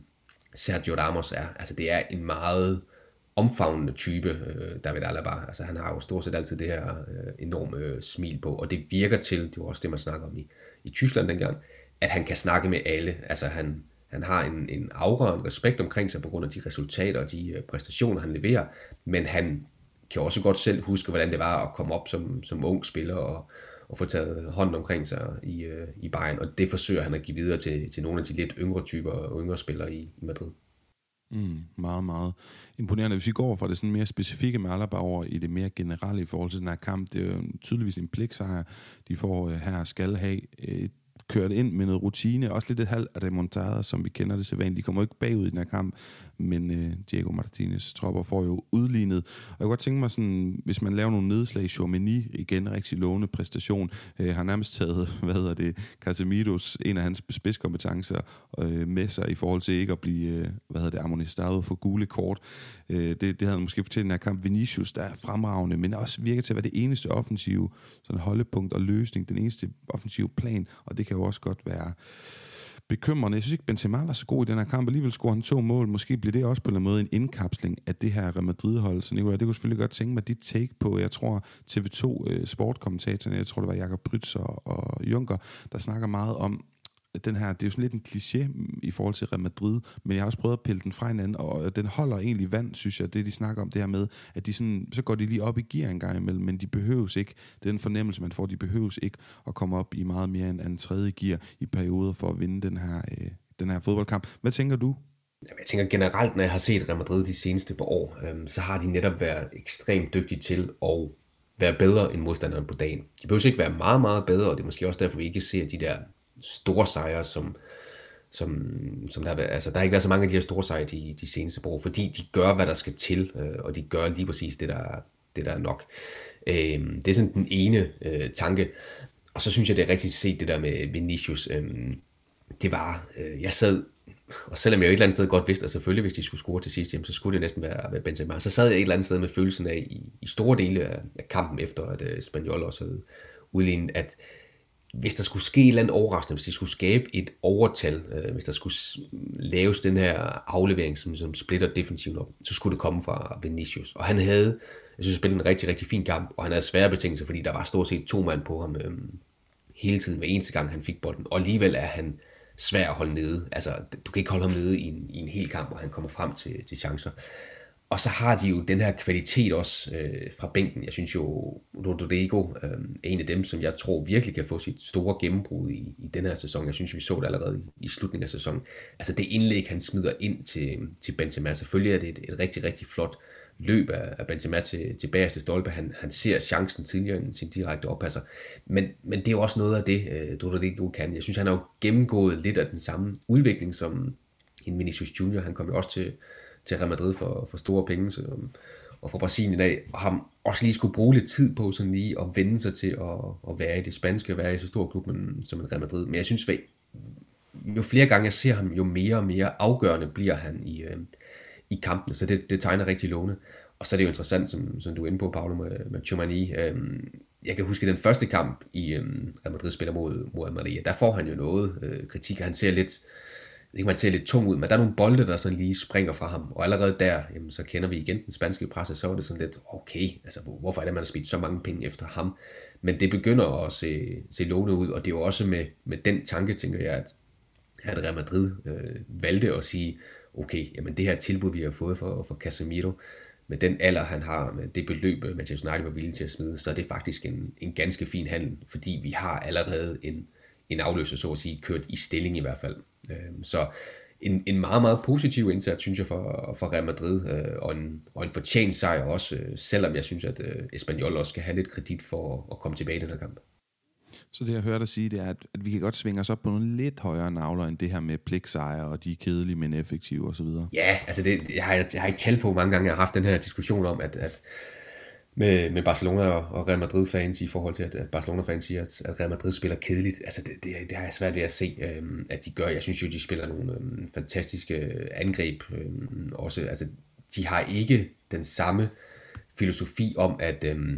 Speaker 2: Sergio Ramos er. Altså det er en meget omfavnende type, øh, David Alaba. Altså han har jo stort set altid det her øh, enorme øh, smil på, og det virker til, det var også det, man snakker om i, i Tyskland dengang, at han kan snakke med alle. Altså han, han har en, en aura og en respekt omkring sig på grund af de resultater og de øh, præstationer, han leverer, men han kan også godt selv huske, hvordan det var at komme op som, som ung spiller og, og få taget hånden omkring sig i, øh, i Bayern, og det forsøger han at give videre til, til nogle af de lidt yngre typer og yngre spillere i, i Madrid.
Speaker 1: Mm, meget, meget imponerende. Hvis vi går fra det sådan mere specifikke med Alaba over i det mere generelle i forhold til den her kamp, det er jo tydeligvis en pligtsejr, de får øh, her skal have. øh, kørt ind med noget rutine, også lidt et halv remontade, som vi kender det så vanligt. De kommer ikke bagud i den her kamp, men øh, Diego Martinez tropper får jo udlignet. Og jeg kunne godt tænke mig sådan, hvis man laver nogle nedslag i Chomini, igen rigtig lovende præstation, øh, har nærmest taget, (laughs) hvad hedder det, Casemiros, en af hans spidskompetencer, øh, med sig i forhold til ikke at blive, øh, hvad hedder det, ammonisteret for gule kort. Øh, det, det havde han måske fortalt i den her kamp. Vinicius, der er fremragende, men også virker til at være det eneste offensive sådan holdepunkt og løsning, den eneste offensive plan, og det kan jo også godt være bekymrende. Jeg synes ikke, Benzema var så god i den her kamp. Alligevel scorer han to mål. Måske bliver det også på en måde en indkapsling af det her Real Madrid-hold. Så Nicolai, det kunne selvfølgelig godt tænke mig dit take på, jeg tror TV2 øh, sportkommentatorerne, jeg tror det var Jakob Brytz og, og Junker, der snakker meget om, den her, det er jo sådan lidt en kliché i forhold til Real Madrid, men jeg har også prøvet at pille den fra hinanden, og den holder egentlig vand, synes jeg, det de snakker om det her med, at de sådan, så går de lige op i gear en gang imellem, men de behøves ikke, den fornemmelse, man får, de behøves ikke at komme op i meget mere end en tredje gear i perioder for at vinde den her, øh, den her fodboldkamp. Hvad tænker du?
Speaker 2: Jeg tænker generelt, når jeg har set Real Madrid de seneste par år, øhm, så har de netop været ekstremt dygtige til at være bedre end modstanderne på dagen. De behøver ikke være meget, meget bedre, og det er måske også derfor, vi ikke ser de der store sejre, som, som, som der, har været, altså, der har ikke været så mange af de her store sejre de, de seneste år, fordi de gør, hvad der skal til, øh, og de gør lige præcis det, der, det, der er nok. Øh, det er sådan den ene øh, tanke. Og så synes jeg, det er rigtigt set det der med Vinicius. Øh, det var, øh, jeg sad, og selvom jeg jo et eller andet sted godt vidste, at selvfølgelig hvis de skulle score til sidst, jamen, så skulle det næsten være, være Benzema, så sad jeg et eller andet sted med følelsen af, i, i store dele af, af kampen efter, at øh, uh, Spaniol også havde udlignet, at hvis der skulle ske et eller andet overraskende, hvis de skulle skabe et overtal, øh, hvis der skulle laves den her aflevering, som, som splitter defensivt op, så skulle det komme fra Vinicius. Og han havde, jeg synes, spillet en rigtig, rigtig fin kamp, og han havde svære betingelser, fordi der var stort set to mand på ham øh, hele tiden, hver eneste gang han fik bolden. Og alligevel er han svær at holde nede. Altså, du kan ikke holde ham nede i en, i en hel kamp, hvor han kommer frem til, til chancer. Og så har de jo den her kvalitet også øh, fra bænken. Jeg synes jo, Rodrigo øh, er en af dem, som jeg tror virkelig kan få sit store gennembrud i, i den her sæson. Jeg synes, vi så det allerede i, i slutningen af sæsonen. Altså det indlæg, han smider ind til, til Benzema. Selvfølgelig er det et, et rigtig, rigtig flot løb af, af Benzema til, til bagerste stolpe. Han, han ser chancen tidligere end sin direkte oppasser. Men, men det er jo også noget af det, øh, Rodrigo kan. Jeg synes, han har jo gennemgået lidt af den samme udvikling som en Vinicius Junior. Han kom jo også til til Real Madrid for, for store penge, så, øhm, og for Brasilien i dag, og ham også lige skulle bruge lidt tid på sådan lige at vende sig til at, at være i det spanske, og være i så stor klub men, som en Real Madrid. Men jeg synes, at jo flere gange jeg ser ham, jo mere og mere afgørende bliver han i, øh, i kampen, så det, det tegner rigtig lovende. Og så er det jo interessant, som, som du er inde på, Paolo, med, med Chumani. Øhm, jeg kan huske den første kamp i øhm, Real Madrid spiller mod, mod Maria, der får han jo noget øh, kritik, han ser lidt, øh, kan man se lidt tung ud, men der er nogle bolde, der sådan lige springer fra ham, og allerede der, jamen, så kender vi igen den spanske presse, så er det sådan lidt, okay, altså hvorfor er det, man har spidt så mange penge efter ham? Men det begynder at se, se lovende ud, og det er jo også med, med den tanke, tænker jeg, at, at Real Madrid øh, valgte at sige, okay, jamen det her tilbud, vi har fået for, for Casemiro, med den alder, han har, med det beløb, øh, Manchester United var villig til at smide, så er det faktisk en, en ganske fin handel, fordi vi har allerede en, en afløser, så at sige, kørt i stilling i hvert fald. Øh, så en, en meget, meget positiv indsats, synes jeg, for, for Real Madrid, øh, og, en, og en fortjent sejr også, øh, selvom jeg synes, at Espanyol også skal have lidt kredit for at komme tilbage i den her kamp.
Speaker 1: Så det, jeg hørte dig sige, det er, at, at vi kan godt svinge os op på nogle lidt højere navler, end det her med pligtsejre, og de er kedelige, men effektive osv.
Speaker 2: Ja, altså det, jeg, har, jeg har ikke talt på mange gange, jeg har haft den her diskussion om, at, at med, med Barcelona og Real Madrid-fans i forhold til, at Barcelona-fans siger, at Real Madrid spiller kedeligt. Altså, det, det, det har jeg svært ved at se, øh, at de gør. Jeg synes jo, de spiller nogle øhm, øh, fantastiske angreb. øh, også, altså, de har ikke den samme filosofi om, at, Øh,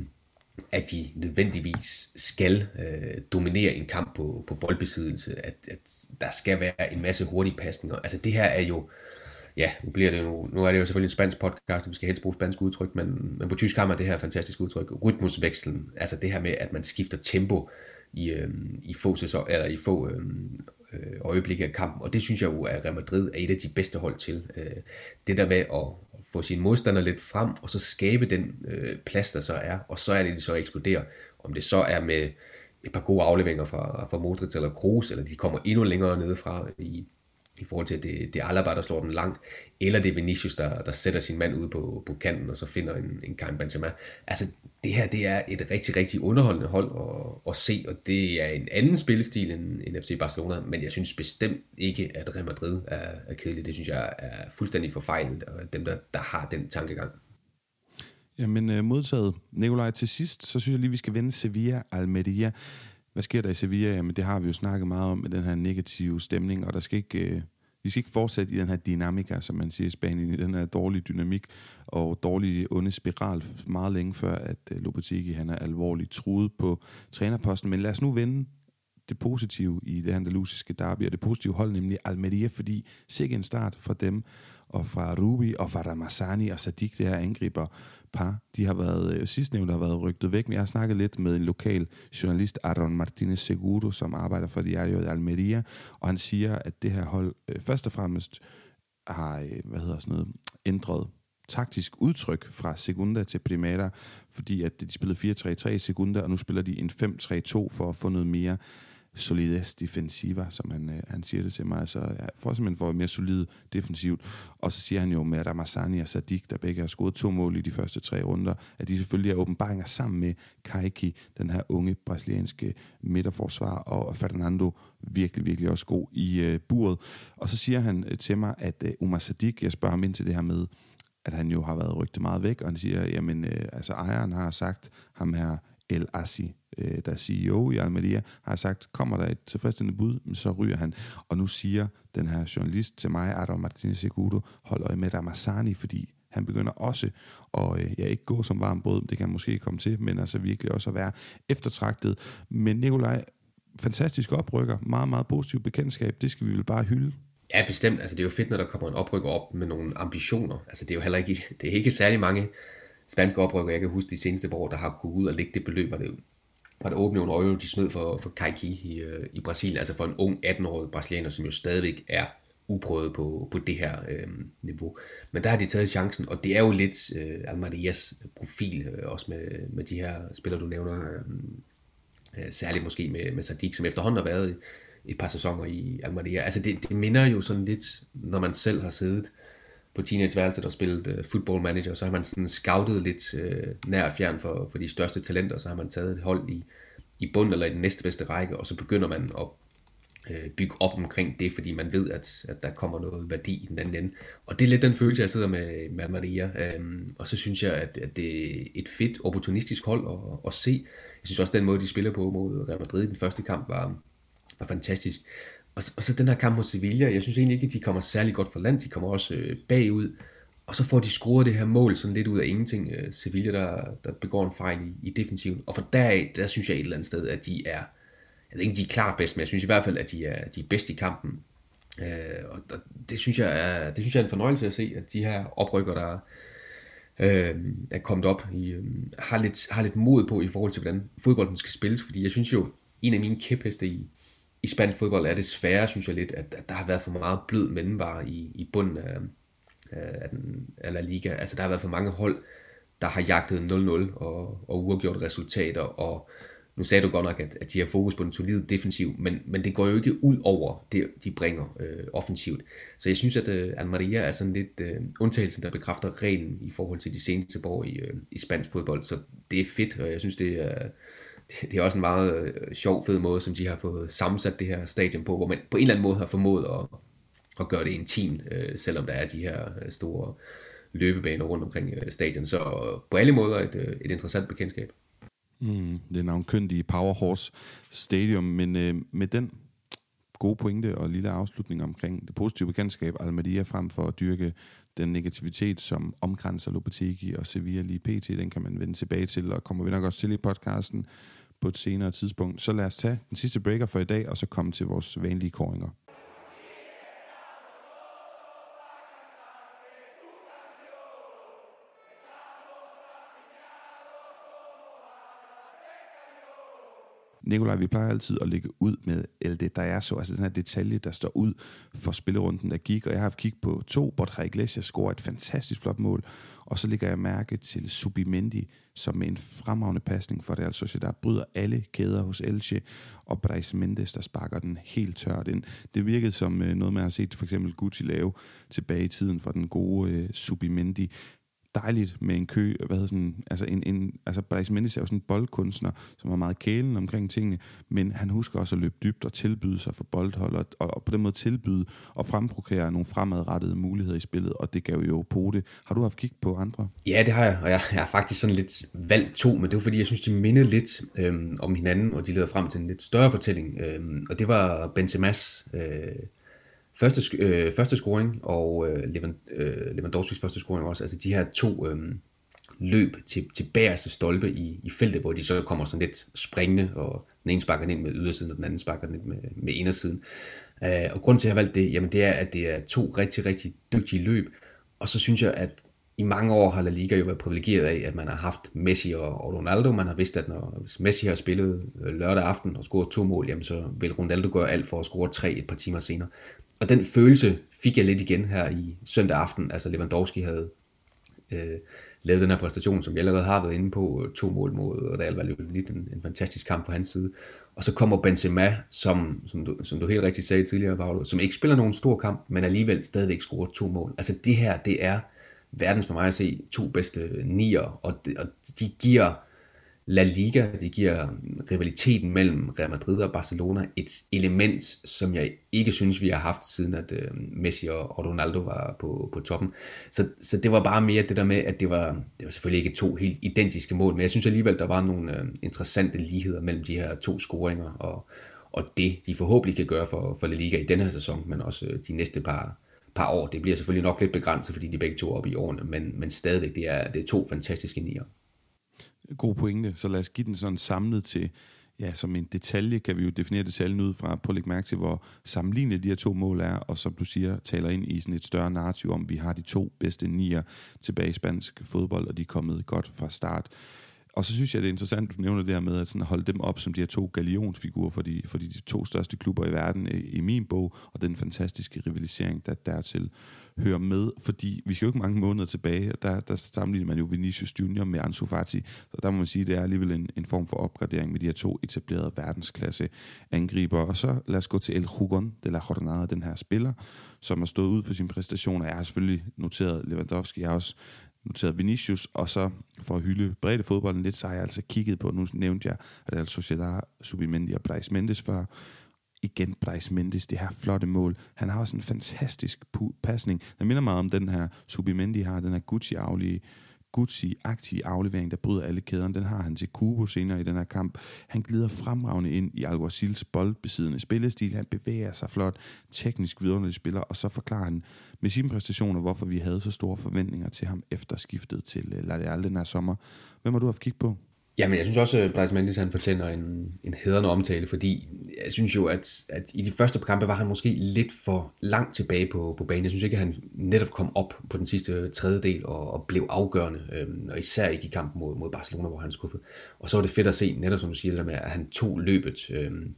Speaker 2: at de nødvendigvis skal øh, dominere en kamp på, på boldbesiddelse, at, at der skal være en masse hurtige pasninger. Altså det her er jo, ja, nu bliver det jo, nu er det jo selvfølgelig en spansk podcast, og vi skal helst bruge spansk udtryk, men, men på tysk har man det her fantastiske udtryk, rytmusvekslen, altså det her med, at man skifter tempo i, øh, i få, sæson, eller i få øhm, øh, øjeblikke af kampen, og det synes jeg jo, at Real Madrid er et af de bedste hold til. Øh, det der med at få sine modstandere lidt frem, og så skabe den øh, plads, der så er, og så er det, de så eksploderer. Om det så er med et par gode afleveringer fra, fra Modric eller Kroos, eller de kommer endnu længere nede fra i, i forhold til, at det, det er Alaba, der slår den langt, eller det er Vinicius, der, der sætter sin mand ud på, på kanten, og så finder en, en Karim Benzema. Altså, det her, det er et rigtig, rigtig underholdende hold at, at se, og det er en anden spillestil end, end FC Barcelona, men jeg synes bestemt ikke, at Real Madrid er, er kedelig. Det synes jeg er fuldstændig forfejlet, og dem, der, der har den tankegang.
Speaker 1: Jamen, øh, modtaget. Nikolaj, til sidst, så synes jeg lige, vi skal vende Sevilla Almeria. Hvad sker der i Sevilla? Jamen, det har vi jo snakket meget om med den her negative stemning, og der skal ikke, øh, vi skal ikke fortsætte i den her dynamika, som man siger i Spanien, i den her dårlige dynamik og dårlige onde spiral meget længe før, at øh, han er alvorligt truet på trænerposten. Men lad os nu vende det positive i det andalusiske derby, og det positive hold, nemlig Almeria, fordi sikke en start for dem, og fra Rubi og fra Ramazani og Sadik, det her angriber par, de har været, øh, sidstnævnte har været rygtet væk, men jeg har snakket lidt med en lokal journalist, Aaron Martinez Seguro, som arbejder for Diario de Almeria, og han siger, at det her hold øh, først og fremmest har, øh, hvad hedder sådan noget, ændret taktisk udtryk fra Segunda til Primera, fordi at de spillede 4-3-3 i Segunda, og nu spiller de en 5-3-2 for at få noget mere solides defensiva, som han, øh, han siger det til mig. Altså, ja, for simpelthen for mere solid defensivt. Og så siger han jo med Ramazani og Sadik, der begge har scoret to mål i de første tre runder, at de selvfølgelig er åbenbaringer sammen med Kaiki, den her unge brasilianske midterforsvar, og Fernando virkelig, virkelig også god i øh, buret. Og så siger han øh, til mig, at øh, Umar Sadik, jeg spørger ham ind til det her med, at han jo har været rygtet meget væk, og han siger, jamen, øh, altså ejeren har sagt, ham her El Assi, øh, der er CEO i Almeria, har sagt, kommer der et tilfredsstillende bud, så ryger han. Og nu siger den her journalist til mig, Adam Martinez Segudo, hold øje med Ramazani, fordi han begynder også at øh, ja, ikke gå som varm brød, det kan måske komme til, men altså virkelig også at være eftertragtet. Men Nikolaj, fantastisk oprykker, meget, meget positiv bekendtskab, det skal vi vel bare hylde.
Speaker 2: Ja, bestemt. Altså, det er jo fedt, når der kommer en oprykker op med nogle ambitioner. Altså, det er jo heller ikke, det er ikke særlig mange spanske oprykker, jeg kan huske de seneste år, der har gået ud og lægge det beløb, var det, var det 8 millioner euro, de smed for, for Kaiki i, øh, i Brasilien, altså for en ung 18-årig brasilianer, som jo stadigvæk er uprøvet på, på det her øh, niveau. Men der har de taget chancen, og det er jo lidt øh, Almarias profil, øh, også med, med de her spillere, du nævner, øh, øh, særligt måske med, med Sadik, som efterhånden har været et par sæsoner i Almeria. Altså det, det minder jo sådan lidt, når man selv har siddet på teenageværelset og spillet uh, football manager, så har man sådan scoutet lidt uh, nær og fjern for, for de største talenter, så har man taget et hold i, i bund eller i den næste bedste række, og så begynder man at uh, bygge op omkring det, fordi man ved, at, at der kommer noget værdi i den anden ende. Og det er lidt den følelse, jeg sidder med, med Maria. Um, og så synes jeg, at, at det er et fedt, opportunistisk hold at, at se. Jeg synes også, at den måde, de spiller på mod Real Madrid i den første kamp, var, var fantastisk. Og, og så den her kamp mod Sevilla, jeg synes egentlig ikke, at de kommer særlig godt for land. De kommer også øh, bagud. Og så får de scoret det her mål sådan lidt ud af ingenting. Øh, Sevilla, der, der begår en fejl i, i defensiven. Og for deraf, der synes jeg et eller andet sted, at de er, jeg ved ikke, de er klart bedst, men jeg synes i hvert fald, at de er, de er bedst i kampen. Øh, og det synes, jeg er, det synes jeg er en fornøjelse at se, at de her oprykker, der øh, er kommet op, i, øh, har, lidt, har lidt mod på i forhold til, hvordan fodbolden skal spilles. Fordi jeg synes jo, en af mine kæpheste i, i spansk fodbold er det svære, synes jeg lidt, at, at der har været for meget blød mellemvare i, i bunden af, af, den, af La Liga. Altså der har været for mange hold, der har jagtet 0-0 og, og uafgjort resultater, og nu sagde du godt nok, at, at de har fokus på den solide defensiv, men, men det går jo ikke ud over det, de bringer øh, offensivt. Så jeg synes, at øh, Almeria er sådan lidt øh, undtagelsen, der bekræfter reglen i forhold til de seneste år i, øh, i spansk fodbold. Så det er fedt, og jeg synes, det er, det er også en meget øh, sjov, fed måde, som de har fået sammensat det her stadion på, hvor man på en eller anden måde har formået at, at gøre det intimt, øh, selvom der er de her øh, store løbebaner rundt omkring øh, stadion. Så på alle måder et, øh, et interessant bekendtskab.
Speaker 1: Mm, det er navnkyndige Power Horse Stadium, men øh, med den gode pointe og lille afslutning omkring det positive bekendtskab Almeria frem for at dyrke den negativitet, som omkranser Lopetegi og Sevilla lige pt. Den kan man vende tilbage til, og kommer vi nok også til i podcasten på et senere tidspunkt. Så lad os tage den sidste breaker for i dag, og så komme til vores vanlige koringer. Nikolaj, vi plejer altid at lægge ud med LD. Der er så, altså den her detalje, der står ud for spillerunden, der gik, og jeg har haft kig på to, Bortre Iglesias scorer et fantastisk flot mål, og så ligger jeg mærke til Subimendi, som med en fremragende pasning for det, altså der bryder alle kæder hos Elche, og Brais Mendes, der sparker den helt tørt ind. Det virkede som øh, noget, man har set for eksempel Gucci lave tilbage i tiden for den gode øh, Subimendi dejligt med en kø, hvad hedder sådan, altså en, en altså Blaise Mendes er jo sådan en boldkunstner, som er meget kælen omkring tingene, men han husker også at løbe dybt og tilbyde sig for boldhold, og, og på den måde tilbyde og fremprovokere nogle fremadrettede muligheder i spillet, og det gav jo på det. Har du haft kig på andre?
Speaker 2: Ja, det har jeg, og jeg, jeg har faktisk sådan lidt valgt to, men det var fordi, jeg synes, de mindede lidt øhm, om hinanden, og de leder frem til en lidt større fortælling, øhm, og det var Benzema's øh, Første, øh, første scoring og øh, Lewand, øh, Lewandowskis første scoring også, altså de her to øh, løb til, til bagerste stolpe i, i feltet, hvor de så kommer sådan lidt springende, og den ene sparker den ind med ydersiden, og den anden sparker den ind med, med indersiden. Øh, og grund til, at jeg har valgt det, jamen det er, at det er to rigtig, rigtig dygtige løb, og så synes jeg, at i mange år har La Liga jo været privilegeret af, at man har haft Messi og, Ronaldo. Man har vidst, at når hvis Messi har spillet øh, lørdag aften og scoret to mål, jamen så vil Ronaldo gøre alt for at score tre et par timer senere. Og den følelse fik jeg lidt igen her i søndag aften. Altså Lewandowski havde øh, lavet den her præstation, som vi allerede har været inde på, to mål mod Real Valladolid, en, en fantastisk kamp fra hans side. Og så kommer Benzema, som, som, du, som du helt rigtigt sagde tidligere, Paolo, som ikke spiller nogen stor kamp, men alligevel stadigvæk scorer to mål. Altså det her, det er verdens for mig at se to bedste nier, og, de, og de giver La Liga, de giver rivaliteten mellem Real Madrid og Barcelona et element, som jeg ikke synes, vi har haft siden, at øh, Messi og, Ronaldo var på, på toppen. Så, så det var bare mere det der med, at det var, det var selvfølgelig ikke to helt identiske mål, men jeg synes alligevel, der var nogle øh, interessante ligheder mellem de her to scoringer, og, og det, de forhåbentlig kan gøre for, for La Liga i denne her sæson, men også øh, de næste par, par år. Det bliver selvfølgelig nok lidt begrænset, fordi de begge to er oppe i årene, men, men stadigvæk, det er, det er to fantastiske nier
Speaker 1: god pointe, så lad os give den sådan samlet til, ja, som en detalje kan vi jo definere detaljen ud fra, på at mærke til, hvor sammenlignende de her to mål er, og som du siger, taler ind i sådan et større narrativ om, vi har de to bedste nier tilbage i spansk fodbold, og de er kommet godt fra start. Og så synes jeg, det er interessant, du nævner det her med at, sådan holde dem op som de her to galionsfigurer for de, for de to største klubber i verden i, i min bog, og den fantastiske rivalisering, der dertil hører med, fordi vi skal jo ikke mange måneder tilbage, og der, der sammenligner man jo Vinicius Junior med Ansu Fati, så der må man sige, at det er alligevel en, en form for opgradering med de her to etablerede verdensklasse angriber. Og så lad os gå til El Hugon de la Jornada, den her spiller, som har stået ud for sine præstationer. Jeg har selvfølgelig noteret Lewandowski, jeg har også noteret Vinicius, og så for at hylde bredde fodbolden lidt, så har jeg altså kigget på, nu nævnte jeg Real Sociedad, Subimendi og Brais Mendes før, igen Brais Mendes, det her flotte mål. Han har også en fantastisk pasning. Den minder meget om den her Subimendi har, den her Gucci-aflige Gucci-agtige aflevering, der bryder alle kæderne. Den har han til Kubo senere i den her kamp. Han glider fremragende ind i Alguacils boldbesiddende spillestil. Han bevæger sig flot, teknisk vidunderlig spiller, og så forklarer han med sine præstationer, hvorfor vi havde så store forventninger til ham efter skiftet til øh, La Real den her sommer. Hvem har du haft kig på?
Speaker 2: Jamen, jeg synes også, at Bryce Mendes han fortjener en, en hedrende omtale, fordi jeg synes jo, at, at i de første kampe var han måske lidt for langt tilbage på, på banen. Jeg synes ikke, at han netop kom op på den sidste tredjedel og, og blev afgørende, øhm, og især ikke i kampen mod, mod Barcelona, hvor han skuffede. Og så var det fedt at se, netop som du siger, det der med, at han tog løbet øhm,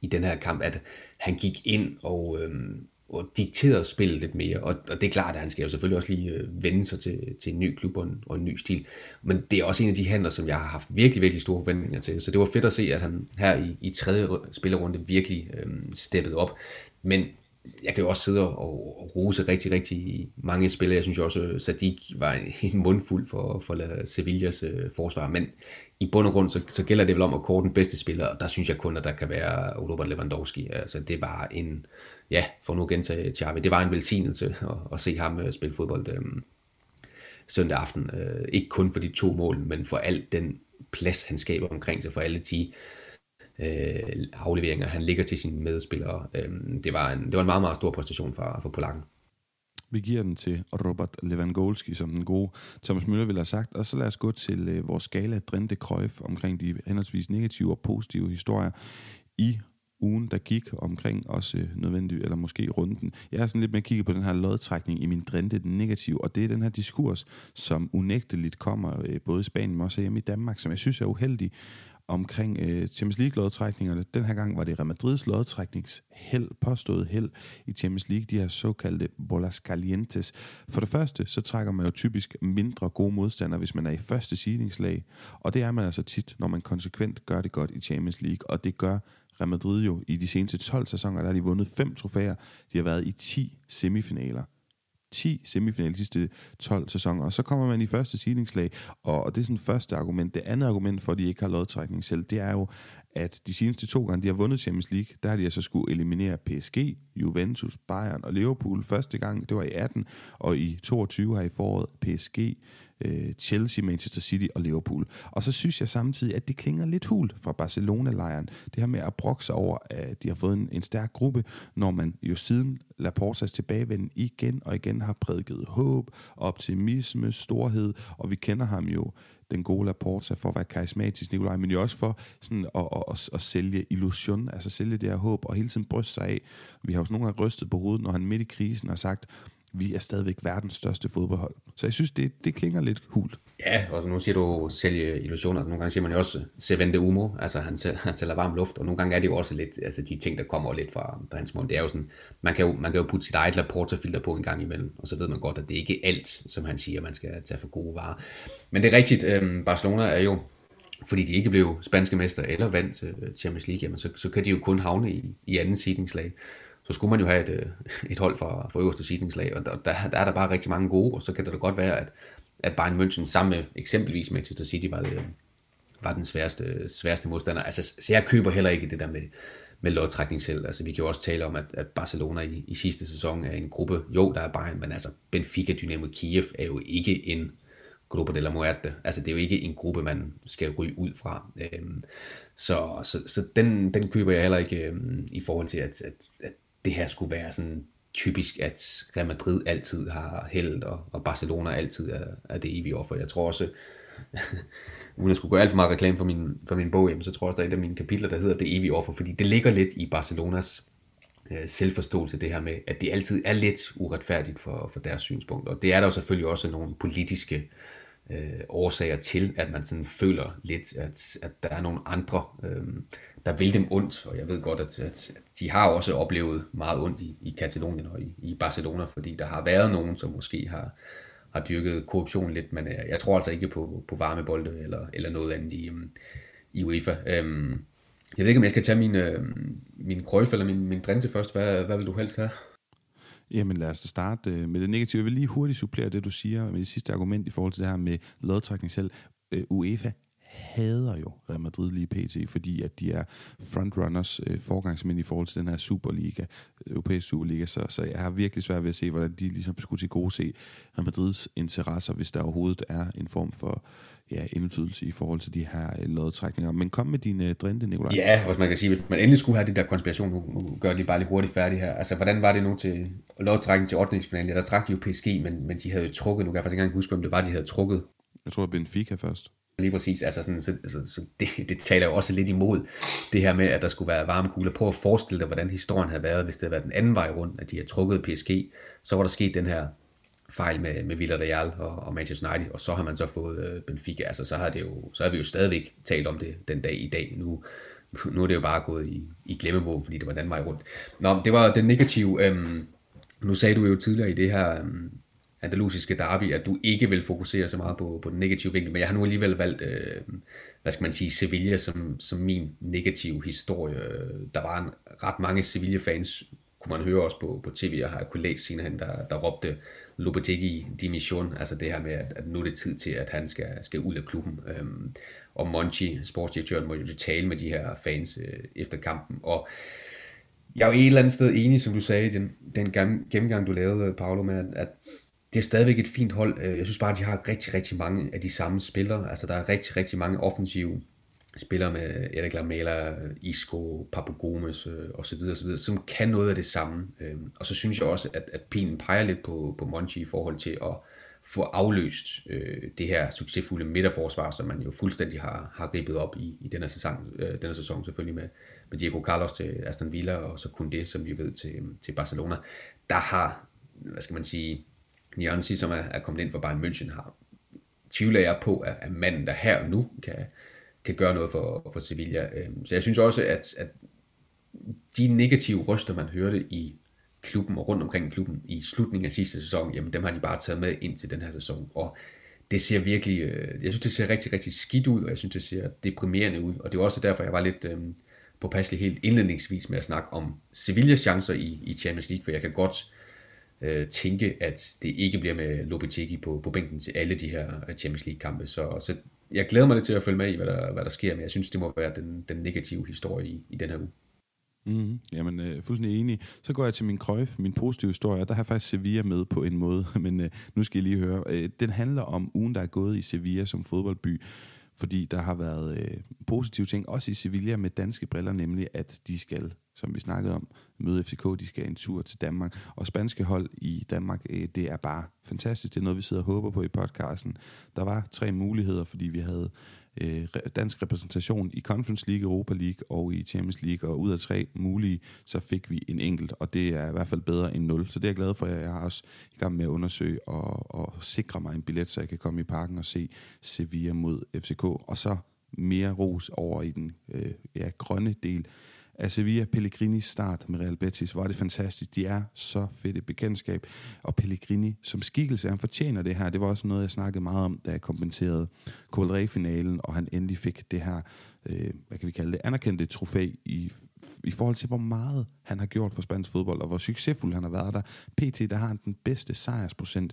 Speaker 2: i den her kamp, at han gik ind og, øhm, og dikteret spillet lidt mere. Og, og det er klart, at han skal jo selvfølgelig også lige øh, vende sig til, til en ny klub og en, og en ny stil. Men det er også en af de handler, som jeg har haft virkelig, virkelig store forventninger til. Så det var fedt at se, at han her i, i tredje spillerunde virkelig øh, steppede op. Men jeg kan jo også sidde og, og rose rigtig, rigtig mange spillere. Jeg synes jo også, øh, at Sadik var en, en mundfuld for, for Sevillas øh, forsvar. Men i bund og grund, så, så gælder det vel om at kåre den bedste spiller, og der synes jeg kun, at der kan være Robert Lewandowski. Altså, det var en, ja, for nu at gentage Xavi, det var en velsignelse at, at se ham øh, spille fodbold. Øhm, søndag aften. Øh, ikke kun for de to mål, men for alt den plads, han skaber omkring sig, for alle de øh, afleveringer, han ligger til sine medspillere. Øh, det, var en, det var en meget, meget stor præstation for, for Polakken.
Speaker 1: Vi giver den til Robert Lewandowski, som den gode Thomas Møller ville have sagt. Og så lad os gå til øh, vores skala Drente Krøjf omkring de henholdsvis negative og positive historier i ugen, der gik omkring også øh, nødvendigt, eller måske runden. Jeg er sådan lidt med at kigge på den her lodtrækning i min drinte, den negative, og det er den her diskurs, som unægteligt kommer øh, både i Spanien, men også hjemme i Danmark, som jeg synes er uheldig omkring øh, Champions League-lodtrækningerne. Den her gang var det Real Madrids lodtrækningsheld, påstået held i Champions League, de her såkaldte bolas calientes. For det første, så trækker man jo typisk mindre gode modstandere, hvis man er i første seedingslag, og det er man altså tit, når man konsekvent gør det godt i Champions League, og det gør Real Madrid jo i de seneste 12 sæsoner, der har de vundet fem trofæer. De har været i 10 semifinaler. 10 semifinaler de sidste 12 sæsoner, og så kommer man i første seedingslag, og det er sådan første argument. Det andet argument for, at de ikke har lodtrækning selv, det er jo, at de seneste to gange, de har vundet Champions League, der har de altså skulle eliminere PSG, Juventus, Bayern og Liverpool. Første gang, det var i 18, og i 22 har i foråret PSG, øh, Chelsea, Manchester City og Liverpool. Og så synes jeg samtidig, at det klinger lidt hul fra Barcelona-lejren. Det her med at brokke sig over, at de har fået en, en stærk gruppe, når man jo siden Laportas tilbagevenden igen og igen har prædiket håb, optimisme, storhed, og vi kender ham jo den gode Laporta for at være karismatisk, Nikolaj, men jo også for sådan at, at, at, at sælge illusion, altså sælge det her håb, og hele tiden bryste sig af. Vi har også nogle gange rystet på hovedet, når han midt i krisen har sagt, vi er stadigvæk verdens største fodboldhold. Så jeg synes, det, det klinger lidt hult.
Speaker 2: Ja, og nu siger du sælge illusioner. Altså, nogle gange siger man jo også Sevente Umo, altså han, han sælger varm luft, og nogle gange er det jo også lidt, altså de ting, der kommer lidt fra, fra hans mund. Det er jo sådan, man kan jo, man kan jo putte sit eget Laporta-filter på en gang imellem, og så ved man godt, at det ikke er alt, som han siger, man skal tage for gode varer. Men det er rigtigt, øh, Barcelona er jo, fordi de ikke blev spanske mester eller vandt øh, Champions League, jamen, så, så kan de jo kun havne i, i anden sidningslag så skulle man jo have et, øh, et hold fra, fra øverste sidningslag, og der, der, der er der bare rigtig mange gode, og så kan det da godt være, at, at Bayern München sammen med eksempelvis Manchester City var, det, øh, var den sværeste, sværeste modstander. Altså, så jeg køber heller ikke det der med, med lodtrækning selv. Altså, vi kan jo også tale om, at, at Barcelona i, i sidste sæson er en gruppe, jo, der er Bayern, men altså, Benfica, Dynamo Kiev er jo ikke en Gruppe de la Muerte. Altså, det er jo ikke en gruppe, man skal ryge ud fra. Øhm, så så, så den, den køber jeg heller ikke øhm, i forhold til, at, at, at det her skulle være sådan typisk, at Real Madrid altid har held, og, og Barcelona altid er, er det evige offer. Jeg tror også, (laughs) uden at skulle gå alt for meget reklame for min, for min bog, jamen, så tror jeg også, der er et af mine kapitler, der hedder Det evige offer, fordi det ligger lidt i Barcelonas øh, selvforståelse, det her med, at det altid er lidt uretfærdigt for, for deres synspunkt. Og det er der jo selvfølgelig også nogle politiske øh, Øh, årsager til, at man sådan føler lidt, at, at der er nogle andre, øh, der vil dem ondt, og jeg ved godt, at, at de har også oplevet meget ondt i, i Katalonien og i, i Barcelona, fordi der har været nogen, som måske har, har dyrket korruption lidt, men jeg, jeg tror altså ikke på, på varmebolde eller, eller noget andet i, øh, i UEFA. Øhm, jeg ved ikke, om jeg skal tage min, min krøjf eller min, min drinte først. Hvad, hvad vil du helst have?
Speaker 1: Jamen lad os starte øh, med det negative. Jeg vil lige hurtigt supplere det, du siger med det sidste argument i forhold til det her med lodtrækning selv. Øh, UEFA hader jo Real Madrid lige pt, fordi at de er frontrunners, øh, forgangsmænd i forhold til den her Superliga, øh, europæisk Superliga, så, så jeg har virkelig svært ved at se, hvordan de ligesom skulle til gode se Real Madrids interesser, hvis der overhovedet er en form for ja, indflydelse i forhold til de her øh, lodtrækninger. Men kom med dine øh, drinte, Nikolaj.
Speaker 2: Ja, hvis man kan sige, hvis man endelig skulle have det der konspiration, nu, nu gør de bare lige hurtigt færdig her. Altså, hvordan var det nu til lodtrækning til 8. Ja, der trak de jo PSG, men, men de havde jo trukket, nu kan jeg faktisk ikke engang huske, om det var, de havde trukket.
Speaker 1: Jeg tror, Benfica først.
Speaker 2: Lige præcis, altså sådan, så, så, så det, det taler jo også lidt imod det her med, at der skulle være varmekugler. Prøv at forestille dig, hvordan historien havde været, hvis det havde været den anden vej rundt, at de havde trukket PSG, så var der sket den her fejl med, med Villarreal og, og Manchester United, og så har man så fået øh, Benfica. Altså, så har, det jo, så har vi jo stadigvæk talt om det den dag i dag. Nu, (laughs) nu er det jo bare gået i, i glemmebogen, fordi det var den vej rundt. Nå, det var den negative. Øhm, nu sagde du jo tidligere i det her øhm, andalusiske derby, at du ikke vil fokusere så meget på, på den negative vinkel, men jeg har nu alligevel valgt, øh, hvad skal man sige, Sevilla som, som min negative historie. Der var en, ret mange Sevilla-fans, kunne man høre også på, på tv, og har kunnet læse senere hen, der, der råbte Lopetegi dimission, altså det her med, at, at nu er det tid til, at han skal, skal ud af klubben. Øhm, og Monchi, sportsdirektøren, må jo tale med de her fans øh, efter kampen, og jeg er jo et eller andet sted enig, som du sagde, den, den gennemgang, du lavede, Paolo, med, at, at det er stadigvæk et fint hold. Øh, jeg synes bare, at de har rigtig, rigtig mange af de samme spillere. Altså, der er rigtig, rigtig mange offensive spillere med Erik Lamela, Isco, Papu Gomes øh, og så videre, så videre, som kan noget af det samme. Øh, og så synes jeg også, at, at pinen peger lidt på, på Monchi i forhold til at få afløst øh, det her succesfulde midterforsvar, som man jo fuldstændig har, har gribet op i, i denne, sæson, øh, denne sæson, selvfølgelig med, med Diego Carlos til Aston Villa, og så kun det, som vi ved, til, til Barcelona. Der har, hvad skal man sige, Nianzi, som er, er kommet ind for Bayern München, har tvivler jeg på, at, at manden, der her og nu kan, kan gøre noget for, for Sevilla. Øhm, så jeg synes også, at, at de negative røster, man hørte i klubben og rundt omkring klubben i slutningen af sidste sæson, jamen dem har de bare taget med ind til den her sæson. Og det ser virkelig, øh, jeg synes det ser rigtig, rigtig skidt ud, og jeg synes det ser deprimerende ud. Og det er også derfor, jeg var lidt øh, påpasselig helt indledningsvis med at snakke om Sevillas chancer i, i Champions League, for jeg kan godt øh, tænke, at det ikke bliver med Lopetegi på, på bænken til alle de her øh, Champions League kampe. Så, så jeg glæder mig lidt til at følge med i, hvad der, hvad der sker, men jeg synes, det må være den, den negative historie i, i den her uge.
Speaker 1: Mm, jamen, øh, fuldstændig enig. Så går jeg til min krøjf, min positive historie, der har jeg faktisk Sevilla med på en måde, (laughs) men øh, nu skal I lige høre. Øh, den handler om ugen, der er gået i Sevilla som fodboldby, fordi der har været øh, positive ting, også i Sevilla med danske briller, nemlig at de skal som vi snakkede om, møde FCK, de skal en tur til Danmark. Og spanske hold i Danmark, øh, det er bare fantastisk. Det er noget, vi sidder og håber på i podcasten. Der var tre muligheder, fordi vi havde øh, dansk repræsentation i Conference League, Europa League og i Champions League, og ud af tre mulige, så fik vi en enkelt, og det er i hvert fald bedre end nul. Så det er jeg glad for. Jeg er også i gang med at undersøge og, og sikre mig en billet, så jeg kan komme i parken og se Sevilla mod FCK, og så mere ros over i den øh, ja, grønne del af Sevilla Pellegrinis start med Real Betis, var det fantastisk. De er så fedt et bekendtskab. Og Pellegrini som skikkelse, han fortjener det her. Det var også noget, jeg snakkede meget om, da jeg kompenserede Cold finalen og han endelig fik det her, øh, hvad kan vi kalde det, anerkendte trofæ i i forhold til, hvor meget han har gjort for spansk fodbold, og hvor succesfuld han har været der. PT, der har han den bedste sejrsprocent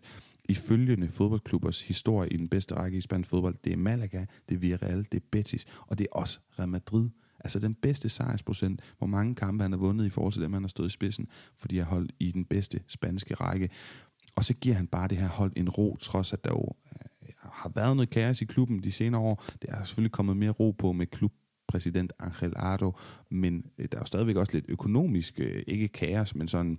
Speaker 1: i følgende fodboldklubbers historie i den bedste række i spansk fodbold. Det er Malaga, det er Villarreal, det er Betis, og det er også Real Madrid. Altså den bedste sejrsprocent, hvor mange kampe han har vundet i forhold til dem, han har stået i spidsen, fordi han har holdt i den bedste spanske række. Og så giver han bare det her hold en ro, trods at der jo øh, har været noget kaos i klubben de senere år. Det er selvfølgelig kommet mere ro på med klubpræsident Angel Ardo, men øh, der er jo stadigvæk også lidt økonomisk, øh, ikke kaos, men sådan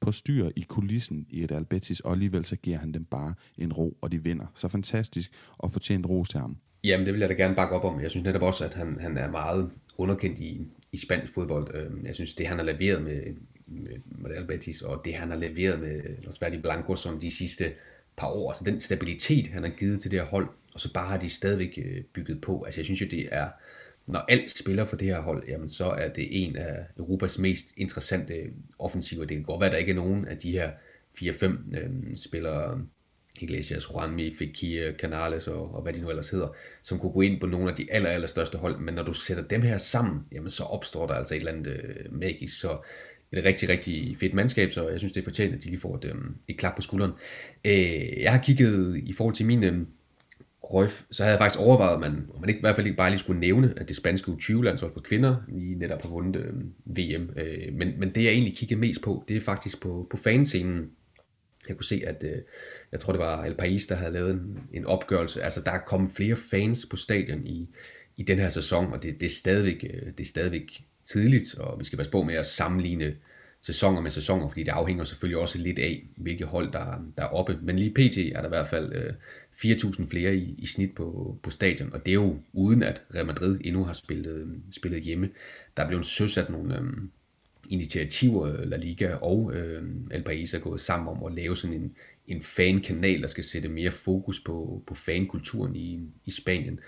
Speaker 1: på styr i kulissen i et Albetis, og alligevel så giver han dem bare en ro, og de vinder. Så fantastisk at fortjene ros til ham.
Speaker 2: Jamen, det vil jeg da gerne bakke op om. Jeg synes netop også, at han, han er meget underkendt i, i spansk fodbold. Øhm, jeg synes, det han har leveret med, med, Real Betis, og det han har leveret med Los Verdi Blanco som de sidste par år, altså den stabilitet, han har givet til det her hold, og så bare har de stadigvæk øh, bygget på. Altså jeg synes jo, det er, når alt spiller for det her hold, jamen så er det en af Europas mest interessante offensiver. Det kan godt være, at der ikke er nogen af de her 4-5 øh, spillere, Iglesias, Juanmi, Fekir, Canales og, og hvad de nu ellers hedder, som kunne gå ind på nogle af de aller, aller største hold. Men når du sætter dem her sammen, jamen så opstår der altså et eller andet øh, magisk. Så et rigtig, rigtig fedt mandskab, så jeg synes, det er fortjent, at de lige får et, øh, et klap på skulderen. Øh, jeg har kigget i forhold til min øh, Røf, så havde jeg faktisk overvejet, at man, man ikke, i hvert fald ikke bare lige skulle nævne, at det spanske U20-landshold for kvinder lige netop har vundet øh, VM. Øh, men, men det, jeg egentlig kiggede mest på, det er faktisk på, på fanscenen. Jeg kunne se, at øh, jeg tror det var El País, der havde lavet en, en opgørelse. Altså der er kommet flere fans på stadion i, i den her sæson, og det, det, er stadigvæk, øh, det er stadigvæk tidligt, og vi skal passe på med at sammenligne sæsoner med sæsoner, fordi det afhænger selvfølgelig også lidt af, hvilke hold der, der er oppe. Men lige pt. er der i hvert fald øh, 4.000 flere i, i snit på, på stadion, og det er jo uden at Real Madrid endnu har spillet, spillet hjemme. Der er blevet søsat nogle, øh, initiativer, La Liga og øh, El País er gået sammen om at lave sådan en, en fankanal, der skal sætte mere fokus på, på fankulturen i, i Spanien.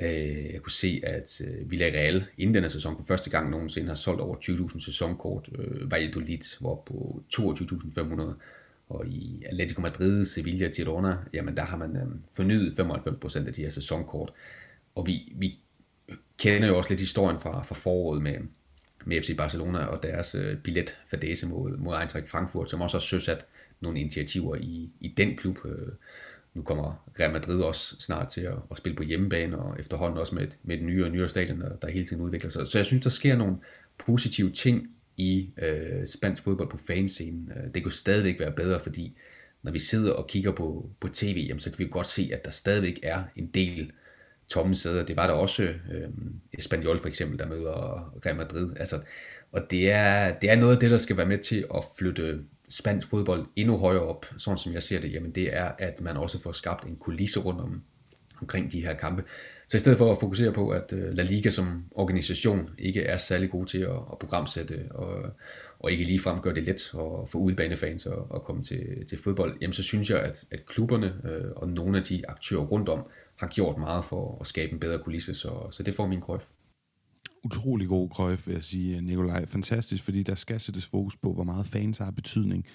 Speaker 2: Øh, jeg kunne se, at øh, Villarreal inden denne sæson for første gang nogensinde har solgt over 20.000 sæsonkort. Øh, Valladolid var på 22.500 og i Atletico Madrid, Sevilla, Girona, jamen der har man øh, fornyet 95% af de her sæsonkort. Og vi, vi kender jo også lidt historien fra, fra foråret med, med FC Barcelona og deres øh, billetfadese mod, mod Eintracht Frankfurt, som også har søsat nogle initiativer i, i den klub. Øh, nu kommer Real Madrid også snart til at, at spille på hjemmebane, og efterhånden også med et, med et nye og nyere stadion, der, der hele tiden udvikler sig. Så jeg synes, der sker nogle positive ting i øh, spansk fodbold på fanscenen. Øh, det kunne stadigvæk være bedre, fordi når vi sidder og kigger på, på tv, jamen, så kan vi godt se, at der stadigvæk er en del tomme sæder. Det var der også øh, Espanyol for eksempel, der møder Real Madrid. Altså, og det er, det er noget af det, der skal være med til at flytte spansk fodbold endnu højere op, sådan som jeg ser det, jamen det er, at man også får skabt en kulisse rundt om, omkring de her kampe. Så i stedet for at fokusere på, at øh, La Liga som organisation ikke er særlig god til at, at programsætte og, og ikke ligefrem gøre det let at få udebanefans at, at komme til, til fodbold, jamen så synes jeg, at, at klubberne øh, og nogle af de aktører rundt om har gjort meget for at skabe en bedre kulisse, så, så det får min krøf
Speaker 1: utrolig god krøjf, vil jeg sige, øh, Nikolaj. Fantastisk, fordi der skal sættes fokus på, hvor meget fans har betydning.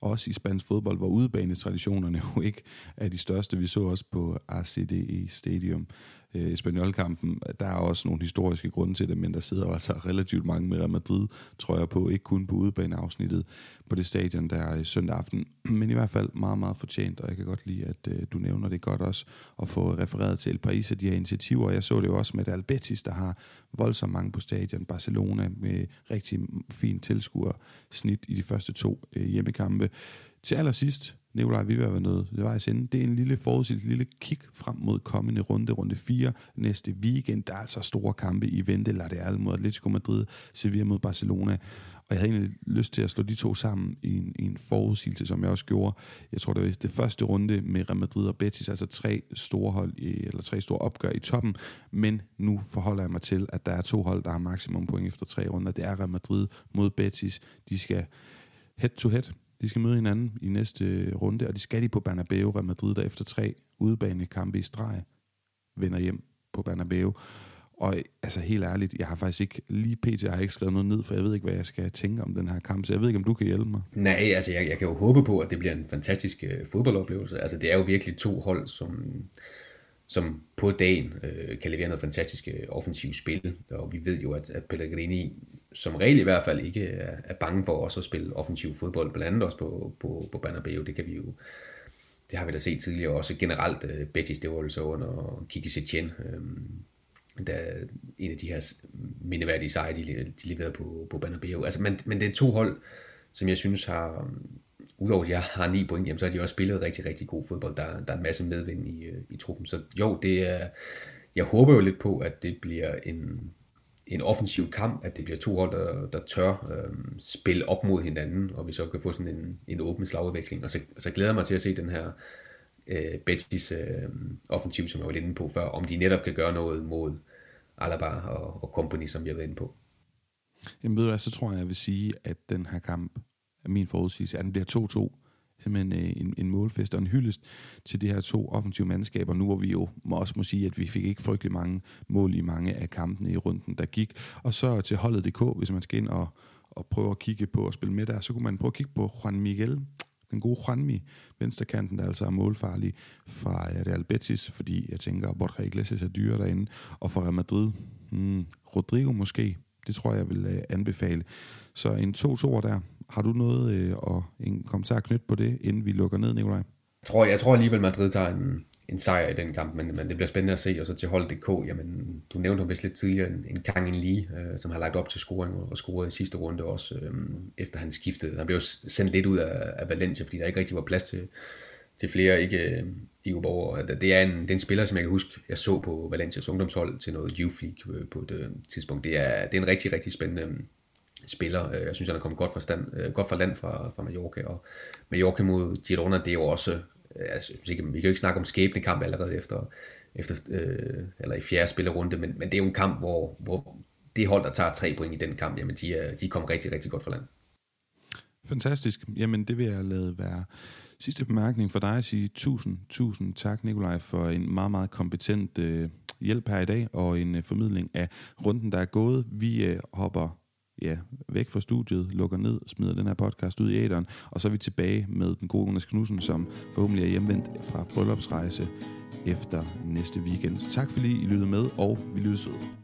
Speaker 1: Også i spansk fodbold, hvor udebanetraditionerne (laughs) jo ikke er de største. Vi så også på RCDE Stadium øh, Espanyol-kampen. Der er også nogle historiske grunde til det, men der sidder altså relativt mange med Real Madrid, tror jeg på, ikke kun på udebaneafsnittet på det stadion der øh, søndag aften, (clears throat) men i hvert fald meget, meget fortjent, og jeg kan godt lide, at øh, du nævner det godt også, at få refereret til El Paris og de her initiativer. Jeg så det jo også med Real Betis, der har voldsomt mange på stadion, Barcelona med rigtig fin tilskuer snit i de første to øh, hjemmekampe. Til allersidst, Nikolaj, vi vil være nødt det var i. Det er en lille forudsigelse, lille kig frem mod kommende runde, runde 4 næste weekend. Der er altså store kampe i vente, Real mod Atletico Madrid, Sevilla mod Barcelona. Og jeg havde egentlig lyst til at slå de to sammen i en, i en forudsigelse, som jeg også gjorde. Jeg tror, det var det første runde med Real Madrid og Betis, altså tre store hold, i, eller tre store opgør i toppen. Men nu forholder jeg mig til, at der er to hold, der har maksimum point efter tre runder. Det er Real Madrid mod Betis. De skal head to head de skal møde hinanden i næste øh, runde, og de skal de på Bernabeu, Real Madrid, der efter tre udebanekampe i streg vender hjem på Bernabeu. Og altså helt ærligt, jeg har faktisk ikke lige pt. Jeg har ikke skrevet noget ned, for jeg ved ikke, hvad jeg skal tænke om den her kamp, så jeg ved ikke, om du kan hjælpe mig.
Speaker 2: Nej, altså jeg, jeg kan jo håbe på, at det bliver en fantastisk øh, fodboldoplevelse. Altså det er jo virkelig to hold, som, som på dagen øh, kan levere noget fantastisk øh, offensivt spil. Og vi ved jo, at, at Pellegrini som regel i hvert fald ikke er, er bange for også at spille offensiv fodbold, blandt andet også på, på, på Bernabeu. Det kan vi jo det har vi da set tidligere også generelt. Uh, Betis, det var jo så under Kiki Setien, øh, der en af de her mindeværdige sejre, de, de leverede på, på Bernabeu. Altså, men, men det er to hold, som jeg synes har, udover at jeg har ni point, jamen, så har de også spillet rigtig, rigtig god fodbold. Der, der er en masse medvind i, øh, i truppen. Så jo, det er, jeg håber jo lidt på, at det bliver en, en offensiv kamp, at det bliver to hold, der, der tør øh, spille op mod hinanden, og vi så kan få sådan en, en åben slagudvikling. Og så, så glæder jeg mig til at se den her øh, Betis øh, offensiv, som jeg var lidt inde på før, om de netop kan gøre noget mod Alaba og, og company, som jeg var inde på.
Speaker 1: Jamen ved du hvad, så tror jeg, jeg vil sige, at den her kamp, er min forudsigelse, at den bliver 2-2 simpelthen øh, en, en målfest og en hyldest til de her to offensive mandskaber, nu hvor vi jo må også må sige, at vi fik ikke frygtelig mange mål i mange af kampene i runden, der gik. Og så til holdet DK, hvis man skal ind og, og prøve at kigge på at spille med der, så kunne man prøve at kigge på Juan Miguel, den gode Juanmi, venstrekanten, der altså er målfarlig fra øh, Real Betis, fordi jeg tænker, at Borja Iglesias er dyre derinde, og fra Real Madrid, hmm, Rodrigo måske, det tror jeg vil øh, anbefale. Så en 2-2'er der, har du noget øh, og en kommentar knyttet på det, inden vi lukker ned, Nikolaj?
Speaker 2: Jeg tror, jeg tror alligevel, Madrid tager en, en sejr i den kamp, men, men det bliver spændende at se. Og så til hold.dk, jamen, du nævnte jo vist lidt tidligere en, en Kang In Lee, øh, som har lagt op til scoring og, og scoret i sidste runde også, øh, efter han skiftede. Han blev sendt lidt ud af, af Valencia, fordi der ikke rigtig var plads til, til flere ikke øh, EU-borgere. Det er, en, det er en spiller, som jeg kan huske, jeg så på Valencias ungdomshold til noget Youth League øh, på et øh, tidspunkt. Det er, det er en rigtig, rigtig spændende spiller. Øh, jeg synes, han er kommet godt fra, stand, øh, godt fra land fra, fra Mallorca, og Mallorca mod Girona, det er jo også, øh, altså, vi kan jo ikke snakke om skæbne kamp allerede efter, efter øh, eller i fjerde spillerunde, men, men det er jo en kamp, hvor, hvor det hold, der tager tre point i den kamp, jamen de er, de kom rigtig, rigtig godt fra land.
Speaker 1: Fantastisk. Jamen det vil jeg lade være sidste bemærkning for dig at sige tusind, tusind tak, Nikolaj, for en meget, meget kompetent øh, hjælp her i dag, og en øh, formidling af runden, der er gået. Vi øh, hopper ja, væk fra studiet, lukker ned, smider den her podcast ud i æderen, og så er vi tilbage med den gode Jonas Knudsen, som forhåbentlig er hjemvendt fra bryllupsrejse efter næste weekend. Tak fordi I lyttede med, og vi lyttes ved.